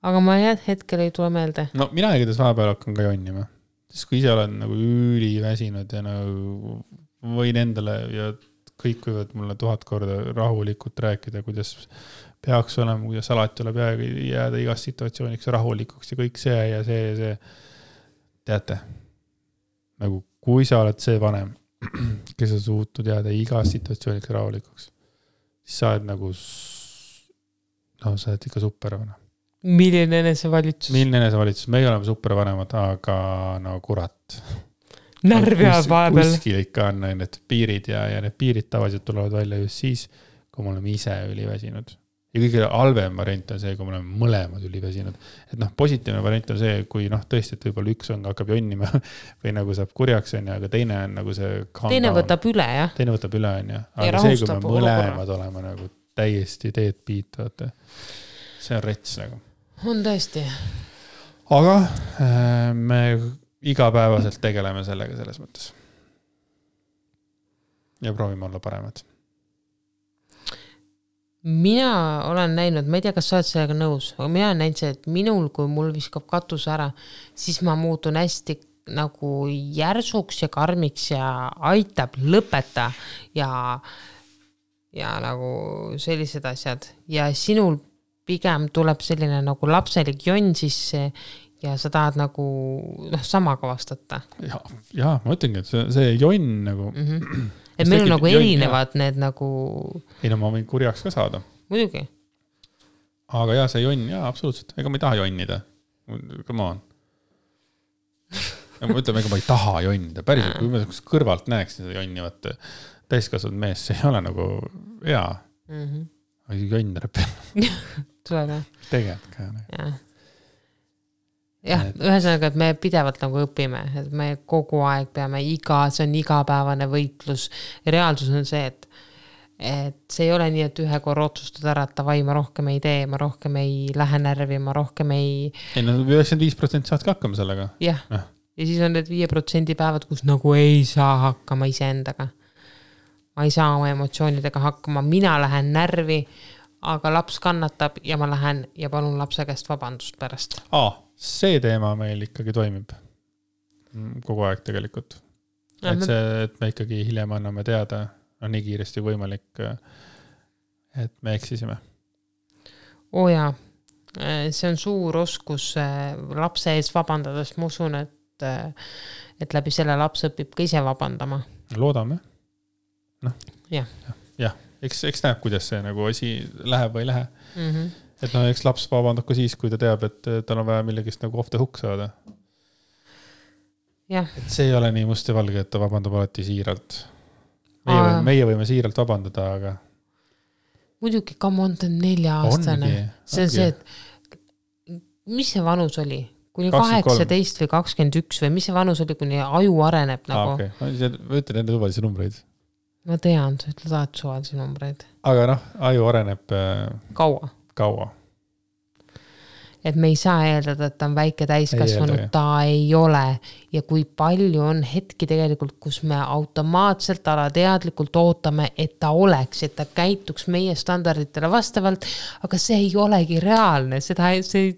Speaker 1: aga ma jah, hetkel ei tule meelde.
Speaker 2: no mina igatahes vahepeal hakkan ka jonnima, sest kui ise olen nagu üliväsinud ja nagu võin endale ja kõik võivad mulle tuhat korda rahulikult rääkida, kuidas peaks olema, kuidas alati tuleb jääda, jääda igas situatsioonis rahulikuks ja kõik see ja see ja see. teate, nagu kui sa oled see vanem, kes on suutnud jääda igas situatsioonis rahulikuks, siis sa oled nagu, no sa oled ikka super vana.
Speaker 1: milline enesevalitsus,
Speaker 2: milline enesevalitsus, meie oleme supervanemad, aga no kurat.
Speaker 1: närv jääb vahepeal.
Speaker 2: kuskil ikka on need piirid ja, ja need piirid tavaliselt tulevad välja just siis, kui me oleme ise üliväsinud. Ja kõige halvem variant on see, kui me oleme mõlemad üliväsinud. et noh, positiivne variant on see, kui noh, tõesti, et võib-olla üks on, hakkab jonnima või nagu saab kurjaks, onju, aga teine on nagu see.
Speaker 1: teine võtab üle, jah.
Speaker 2: teine võtab üle, onju. Aga see, kui me mõlemad oleme nagu täiesti teed beat, vaata. see on rets nagu.
Speaker 1: on tõesti.
Speaker 2: aga äh, me igapäevaselt tegeleme sellega selles mõttes. ja proovime olla paremad.
Speaker 1: Mina olen näinud, ma ei tea, kas sa oled sellega nõus, aga mina olen näinud see, et minul, kui mul viskab katus ära, siis ma muutun hästi nagu järsuks ja karmiks ja aitab, lõpeta ja, ja nagu sellised asjad ja sinul pigem tuleb selline nagu lapselik jonn sisse ja sa tahad nagu noh, samaga vastata
Speaker 2: ja, ja ma ütlengi, et see, see jonn nagu,
Speaker 1: mm. -hmm. Et meil on nagu
Speaker 2: jonn,
Speaker 1: erinevad need nagu,
Speaker 2: ei no ma võin kurjaks ka saada.
Speaker 1: muidugi,
Speaker 2: aga ja see jonn, jaa, absoluutselt, ega ma ei taha jonnida. Come on. ütlen, ega ma ei taha jonnida, päriselt, kui ma kõrvalt näeksin seda jonnivat täiskasvanud meest, see ei ole nagu hea.
Speaker 1: mm. -hmm.
Speaker 2: aga jonn tuleb peale,
Speaker 1: tuleb jah,
Speaker 2: tegelikult ka.
Speaker 1: jah. Jah
Speaker 2: Et-,
Speaker 1: ühesõnaga, et me pidevalt nagu õpime, et me kogu aeg peame iga, see on igapäevane võitlus. reaalsus on see, et, et see ei ole nii, et ühe korra otsustad ära, et davai, ma rohkem ei tee, ma rohkem ei lähe närvi, ma rohkem ei,
Speaker 2: ei no üheksakümmend viis protsenti saadki hakkama sellega.
Speaker 1: jah
Speaker 2: Jah..
Speaker 1: ja siis on need viie protsendi päevad, kus nagu ei saa hakkama iseendaga. ma ei saa oma emotsioonidega hakkama, mina lähen närvi, aga laps kannatab ja ma lähen ja palun lapse käest vabandust pärast.
Speaker 2: aa, see teema meil ikkagi toimib. kogu aeg tegelikult. et see, et me ikkagi hiljem anname teada, no nii kiiresti võimalik. et me eksisime.
Speaker 1: oo jaa, see on suur oskus äh, lapse ees vabandada, sest ma usun, et, et läbi selle laps õpib ka ise vabandama.
Speaker 2: loodame. noh.
Speaker 1: Jah.
Speaker 2: jah, eks, eks näeb, kuidas see nagu asi läheb või ei lähe.
Speaker 1: Mm -hmm.
Speaker 2: Et no eks laps vabandab ka siis, kui ta teab, et tal on vaja millegist nagu off the hook saada. et see ei ole nii must ja valge, et ta vabandab alati siiralt. meie
Speaker 1: Aa.
Speaker 2: võime, meie võime siiralt vabandada, aga.
Speaker 1: muidugi, come on, ta on nelja-aastane. see on see, et mis see vanus oli, kuni
Speaker 2: 23.
Speaker 1: kaheksateist või kakskümmend üks või mis see vanus oli, kuni aju areneb nagu
Speaker 2: okei, ma ütlen enda suvalisi numbreid.
Speaker 1: ma tean, sa ütled alati suvalisi numbreid.
Speaker 2: aga noh, aju areneb äh,
Speaker 1: kaua?
Speaker 2: kaua.
Speaker 1: et me ei saa eeldada, et ta on väike täiskasvanu. Ta ei ole. Ja kui palju on hetki tegelikult, kus me automaatselt alateadlikult ootame, et ta oleks, et ta käituks meie standarditele vastavalt, aga see ei olegi reaalne, seda, see,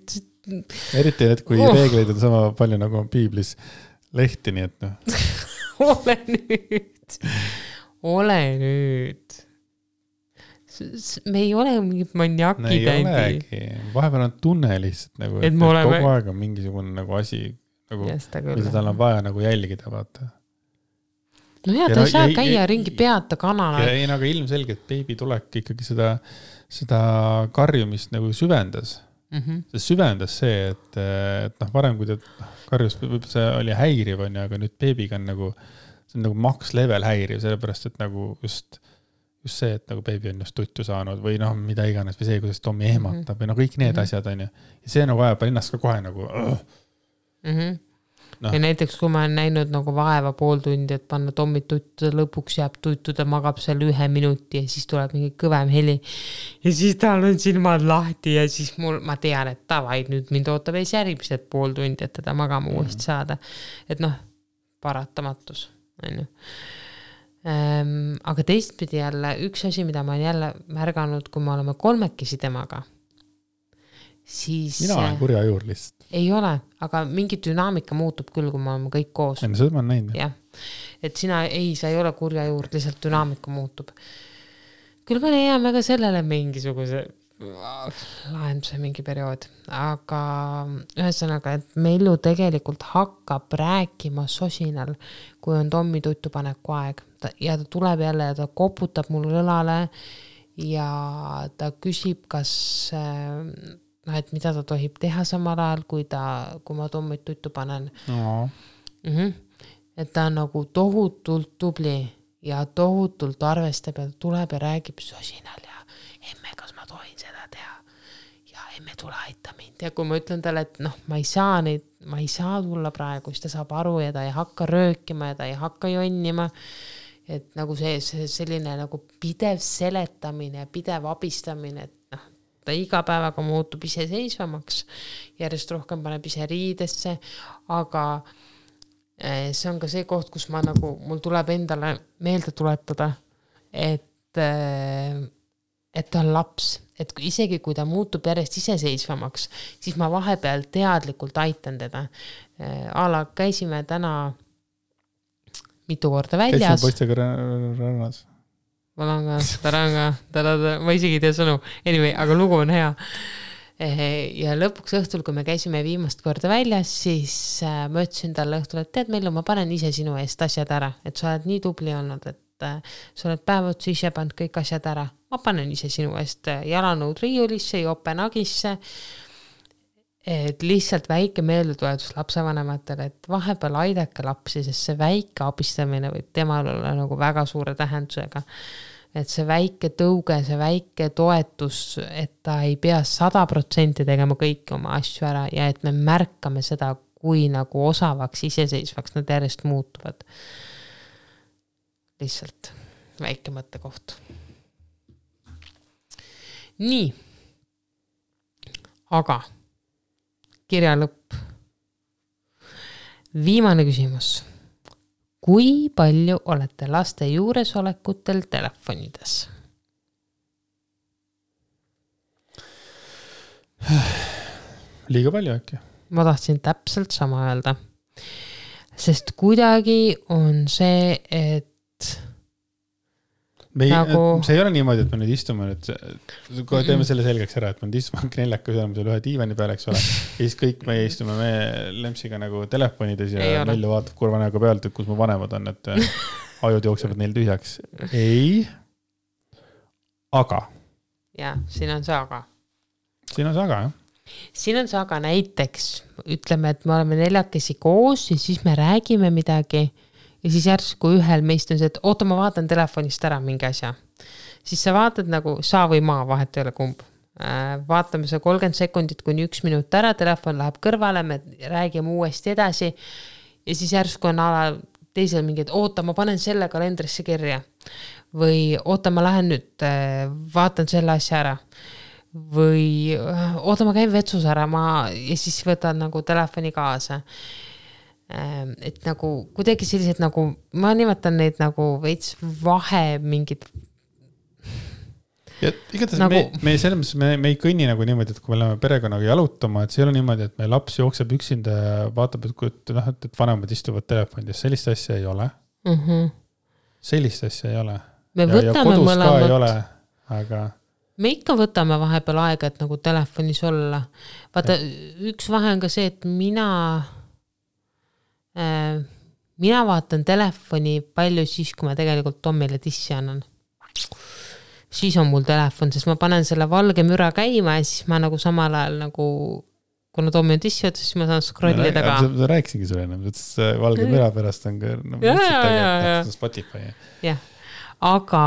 Speaker 2: eriti need, kui
Speaker 1: oh.
Speaker 2: reegleid on sama palju nagu on piiblis lehti, nii et noh,
Speaker 1: ole nüüd, ole nüüd. Me ei ole mingid
Speaker 2: ei
Speaker 1: maniakid, Andy.
Speaker 2: olegi, vahepeal on tunne lihtsalt nagu,
Speaker 1: Et
Speaker 2: et, et
Speaker 1: me oleme-
Speaker 2: kogu aeg on mingisugune nagu asi nagu,
Speaker 1: seda
Speaker 2: mida tal on vaja nagu jälgida, vaata.
Speaker 1: no ja
Speaker 2: Ja
Speaker 1: ta
Speaker 2: no
Speaker 1: ei saa
Speaker 2: ja-
Speaker 1: käia
Speaker 2: ja-
Speaker 1: ringi peata kanala
Speaker 2: ei no aga ilmselgelt beebi tulek ikkagi seda, seda karjumist nagu süvendas.
Speaker 1: Mhm.
Speaker 2: see süvendas see, et, et noh, varem, kui ta karjus, see oli häiriv, onju, aga nüüd beebiga on nagu, see on nagu max level häiriv, sellepärast et nagu just, just see, et nagu beebi on just tuttu saanud või noh, mida iganes või see, kuidas Tommy ehmatab või no kõik need
Speaker 1: Mhm.
Speaker 2: asjad, onju. ja see nagu ajab ennast ka kohe nagu,
Speaker 1: Mhm.
Speaker 2: Noh.
Speaker 1: ja näiteks, kui ma olen näinud nagu vaeva pool tundi, et panna Tommit tuttu, lõpuks jääb tuttu, ta magab seal ühe minuti ja siis tuleb mingi kõvem heli. ja siis tal on silmad lahti ja siis mul, ma tean, et davai, nüüd mind ootab ees järgmised pool tundi, et teda magama mm. uuesti saada. et noh, paratamatus, on ju. Aga teistpidi jälle üks asi, mida ma olen jälle märganud, kui me oleme kolmekesi temaga, siis
Speaker 2: mina olen kurja juur lihtsalt.
Speaker 1: ei ole, aga mingi dünaamika muutub küll, kui me oleme kõik koos.
Speaker 2: enne seda ma olen näinud.
Speaker 1: jah, et sina ei, sa ei ole kurja juurde, lihtsalt dünaamika muutub. küll me leiame ka sellele mingisuguse lahenduse mingi periood, aga ühesõnaga, et Mellu tegelikult hakkab rääkima sosinal, kui on Tommi tuttu paneku aeg ta, ja ta tuleb jälle ja ta koputab mul õlale ja ta küsib, kas äh, noh, et mida ta tohib teha samal ajal, kui ta, kui ma Tommit tuttu panen
Speaker 2: no..
Speaker 1: mm. -hmm. et ta on nagu tohutult tubli ja tohutult arvestab ja ta tuleb ja räägib sosinal ja emme, kas ma tohin seda teha. ja emme, tule aita mind ja kui ma ütlen talle, et noh, ma ei saa neid, ma ei saa tulla praegu, siis ta saab aru ja ta ei hakka röökima ja ta ei hakka jonnima. Et nagu see, see selline nagu pidev seletamine, pidev abistamine, et noh, ta iga päevaga muutub iseseisvamaks, järjest rohkem paneb ise riidesse, aga eh, see on ka see koht, kus ma nagu, mul tuleb endale meelde tuletada, et, et ta on laps, et isegi kui ta muutub järjest iseseisvamaks, siis ma vahepeal teadlikult aitan teda. a la käisime täna mitu korda
Speaker 2: käisime
Speaker 1: väljas.
Speaker 2: poistega rä- rannas.
Speaker 1: valanga, taranga, tarada, ma isegi ei tea sõnu. Anyway, aga lugu on hea. ja lõpuks õhtul, kui me käisime viimast korda väljas, siis äh, ma ütlesin talle õhtul, et tead, Mellu, ma panen ise sinu eest asjad ära, et sa oled nii tubli olnud, et äh, sa oled päev otsa ise pannud kõik asjad ära. ma panen ise sinu eest äh, jalanõud riiulisse, jopenagisse. Et lihtsalt väike meeldetuletus lapsevanematele, et vahepeal aidake lapsi, sest see väike abistamine võib temal olla nagu väga suure tähendusega et see väike tõuge, see väike toetus, et ta ei pea sada protsenti tegema kõiki oma asju ära ja et me märkame seda, kui nagu osavaks, iseseisvaks nad järjest muutuvad. lihtsalt väike mõttekoht. nii. aga kirja lõpp. viimane küsimus kui palju olete laste juuresolekutel telefonides?
Speaker 2: liiga palju äkki.
Speaker 1: ma tahtsin täpselt sama öelda. sest kuidagi on see, et
Speaker 2: me ei
Speaker 1: Nagu-
Speaker 2: see ei ole niimoodi, et me nüüd istume nüüd, kohe teeme
Speaker 1: Mm-mm.
Speaker 2: selle selgeks ära, et me nüüd istume neljakesi oleme seal ühe diivani peal, eks ole. ja siis kõik me istume me Lempsiga nagu telefonides ja. Mellu vaatab kurva näoga pealt, et kus mu vanemad on, et äh, ajud jooksevad neil tühjaks. ei. aga,
Speaker 1: ja siin on see aga.
Speaker 2: siin on see aga jah.
Speaker 1: siin on see aga näiteks, ütleme, et me oleme neljakesi koos ja siis me räägime midagi ja siis järsku ühel meist on see, et oota, ma vaatan telefonist ära mingi asja. siis sa vaatad nagu sa või ma, vahet ei ole kumb. vaatame see kolmkümmend sekundit kuni üks minut ära, telefon läheb kõrvale, me räägime uuesti edasi. ja siis järsku on ala teisel mingi, et oota, ma panen selle kalendrisse kirja. või oota, ma lähen nüüd äh, vaatan selle asja ära või äh, oota, ma käin vetsus ära, ma ja siis võtad nagu telefoni kaasa. Et nagu kuidagi sellised nagu, ma nimetan neid nagu veits vahe mingid,
Speaker 2: ja igatahes
Speaker 1: Nagu-
Speaker 2: me, me selles mõttes, me, me ei kõnni nagu niimoodi, et kui me läheme perekonnaga jalutama, et see ei ole niimoodi, et meie laps jookseb üksinda ja vaatab, et kui, et noh, et, vanemad istuvad telefonides, sellist asja ei ole.
Speaker 1: mm. -hmm.
Speaker 2: sellist asja ei ole.
Speaker 1: me
Speaker 2: ja, ja
Speaker 1: võtame
Speaker 2: ole
Speaker 1: mõlemad,,
Speaker 2: aga
Speaker 1: me ikka võtame vahepeal aega, et nagu telefonis olla. vaata, üks vahe on ka see, et mina mina vaatan telefoni palju siis, kui ma tegelikult Tomile tissi annan. siis on mul telefon, sest ma panen selle valge müra käima ja siis ma nagu samal ajal nagu, kuna Tommi on tissi otsas, siis ma saan scroll ida ka.
Speaker 2: ma rääkisingi sulle ennem, et valge müra pärast on ka no,
Speaker 1: jah, aga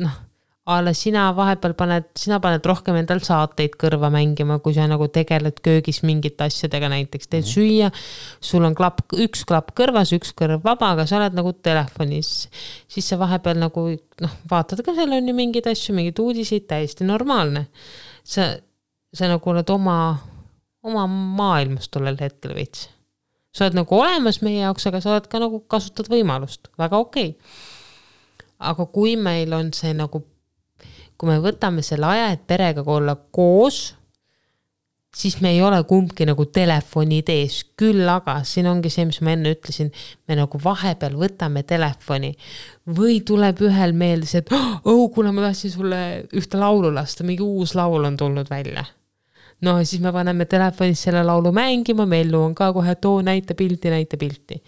Speaker 1: noh, a la sina vahepeal paned, sina paned rohkem endal saateid kõrva mängima, kui sa nagu tegeled köögis mingite asjadega, näiteks teed mm -hmm. süüa. sul on klapp, üks klapp kõrvas, üks kõrv vaba, aga sa oled nagu telefonis. siis sa vahepeal nagu noh, vaatad ka seal on ju mingeid asju, mingeid uudiseid, täiesti normaalne. sa, sa nagu oled oma, oma maailmas tollel hetkel veits sa oled nagu olemas meie jaoks, aga sa oled ka nagu kasutad võimalust, väga okei okay.. aga kui meil on see nagu, kui me võtame selle aja, et perega olla koos, siis me ei ole kumbki nagu telefonid ees, küll aga siin ongi see, mis ma enne ütlesin, me nagu vahepeal võtame telefoni või tuleb ühel meelde see, et oh, kuule, ma tahtsin sulle ühte laulu lasta, mingi uus laul on tulnud välja no siis me paneme telefonis selle laulu mängima, Mellu on ka kohe, et oo näita pilti, näita pilti.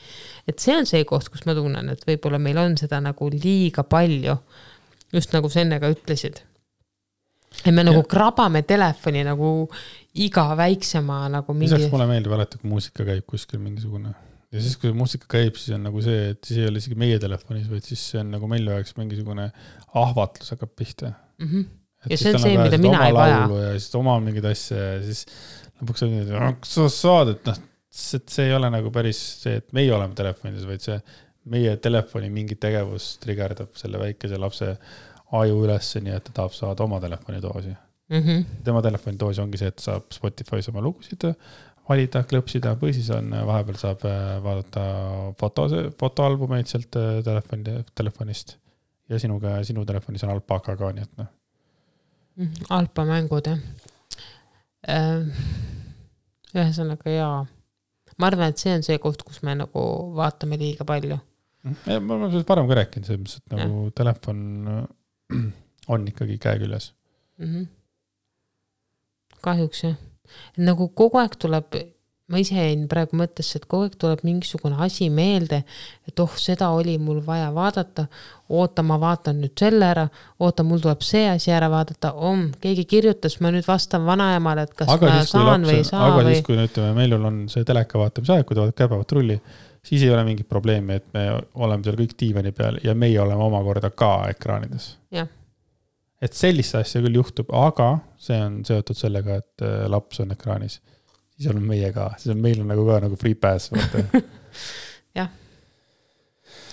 Speaker 1: et see on see koht, kus ma tunnen, et võib-olla meil on seda nagu liiga palju. Just nagu sa enne ka ütlesid. et me nagu krabame telefoni nagu iga väiksema nagu mingi
Speaker 2: lisaks, mulle meeldib alati, kui muusika käib kuskil mingisugune ja siis, kui muusika käib, siis on nagu see, et siis ei ole isegi meie telefonis, vaid siis see on nagu Mellu jaoks mingisugune ahvatlus hakkab pihta.
Speaker 1: mm. -hmm. Ja see on see, mida mina ei vaja.
Speaker 2: ja siis oma mingeid asju ja siis lõpuks on nii, et kas sa saad, et noh, see see ei ole nagu päris see, et meie oleme telefonides, vaid see meie telefoni mingi tegevus trigerdab selle väikese lapse aju üles, nii et ta tahab saada oma telefonidoosi.
Speaker 1: Mm -hmm.
Speaker 2: tema telefonidoosi ongi see, et saab Spotify's oma lugusid valida, klõpsida või siis on, vahepeal saab äh, vaadata foto, fotoalbumeid sealt äh, telefoni, telefonist. ja sinuga, sinu telefonis on alpaka ka, nii et noh,
Speaker 1: alpamängud jah. ühesõnaga jaa, ma arvan, et see on see koht, kus me nagu vaatame liiga palju.
Speaker 2: Ma ma olen sellest varem ka rääkinud, selles mõttes, et nagu telefon äh, on ikkagi käe küljes.
Speaker 1: mm. -hmm. kahjuks jah, nagu kogu aeg tuleb, ma ise jäin praegu mõttesse, et kogu aeg tuleb mingisugune asi meelde, et oh, seda oli mul vaja vaadata, oota, ma vaatan nüüd selle ära, oota, mul tuleb see asi ära vaadata, om, keegi kirjutas, ma nüüd vastan vanaemale, et kas
Speaker 2: aga
Speaker 1: ma
Speaker 2: siis,
Speaker 1: saan või ei saa
Speaker 2: aga
Speaker 1: või
Speaker 2: siis, kui no ütleme, Meilul on see teleka vaatamise aeg, kui ta vaatab käepäevatrulli, siis ei ole mingit probleemi, et me oleme seal kõik diivani peal ja meie oleme omakorda ka ekraanides. et sellist asja küll juhtub, aga see on seotud sellega, et äh, laps on ekraanis. Siis oleme meie ka, siis on meil on nagu ka nagu free pass, vaata.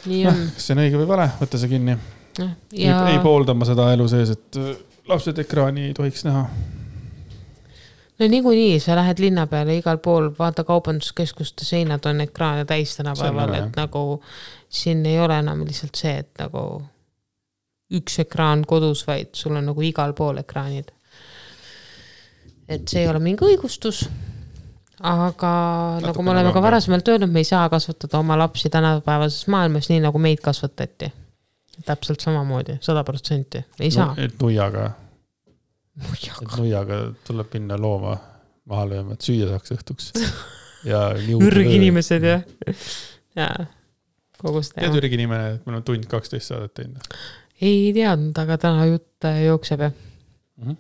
Speaker 1: nii
Speaker 2: noh
Speaker 1: on,
Speaker 2: kas see on õige või vale, võta see kinni.
Speaker 1: jah,
Speaker 2: ei,
Speaker 1: ja
Speaker 2: ei poolda ma seda elu sees, et äh, lapsed ekraani ei tohiks näha.
Speaker 1: no niikuinii, sa lähed linna peale igal pool, vaata kaubanduskeskuste seinad on ekraane täis tänapäeval, et nagu siin ei ole enam lihtsalt see, et nagu üks ekraan kodus, vaid sul on nagu igal pool ekraanid. et see ei ole mingi õigustus. Aga nagu
Speaker 2: Natukene
Speaker 1: me oleme ka varasemalt öelnud, me ei saa kasvatada oma lapsi tänapäevases maailmas nii, nagu meid kasvatati. täpselt samamoodi, sada protsenti, ei saa.
Speaker 2: et nuiaga, et nuiaga tuleb minna looma maha lööma, et süüa saaks õhtuks. ja.
Speaker 1: ürginimesed jah, jaa, kogu seda
Speaker 2: tead
Speaker 1: jama.
Speaker 2: ürginimene, et me oleme tund kaksteist saadet teinud
Speaker 1: ei teadnud, aga täna jutt äh, jookseb jah
Speaker 2: mm. -hmm.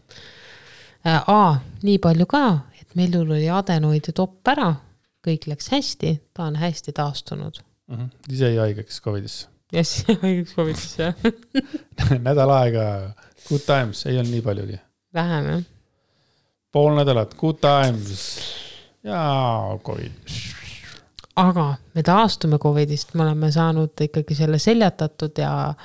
Speaker 1: äh,. aa, nii palju ka, Mellul oli adenoidi topp ära, kõik läks hästi, ta on hästi taastunud.
Speaker 2: Mm -hmm. ise jäi haigeks Covidisse.
Speaker 1: ja siis haigeks Covidis jah,
Speaker 2: nädal aega, good times, ei olnud nii paljugi.
Speaker 1: vähem jah.
Speaker 2: pool nädalat, good times ja Covid.
Speaker 1: aga me taastume Covidist, me oleme saanud ikkagi selle seljatatud ja äh,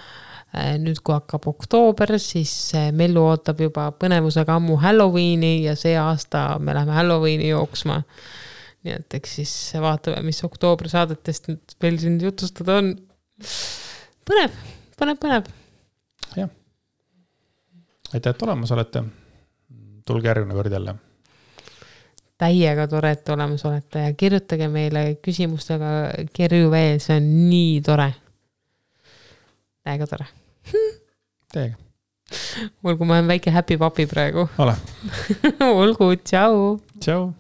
Speaker 1: nüüd, kui hakkab oktoober, siis äh, Mellu ootab juba põnevusega ammu Halloweeni ja see aasta me läheme Halloweeni jooksma. nii et eks siis vaatame, mis oktoobri saadetest nüüd veel siin jutustada on. põnev, põnev, põnev.
Speaker 2: aitäh, et olemas olete. tulge järgmine kord jälle.
Speaker 1: täiega tore, et olemas olete ja kirjutage meile küsimustega kirju veel, see on nii tore. täiega tore.
Speaker 2: Teiega.
Speaker 1: olgu, ma olen väike happy papi praegu.
Speaker 2: ole,
Speaker 1: olgu, tšau.
Speaker 2: tšau.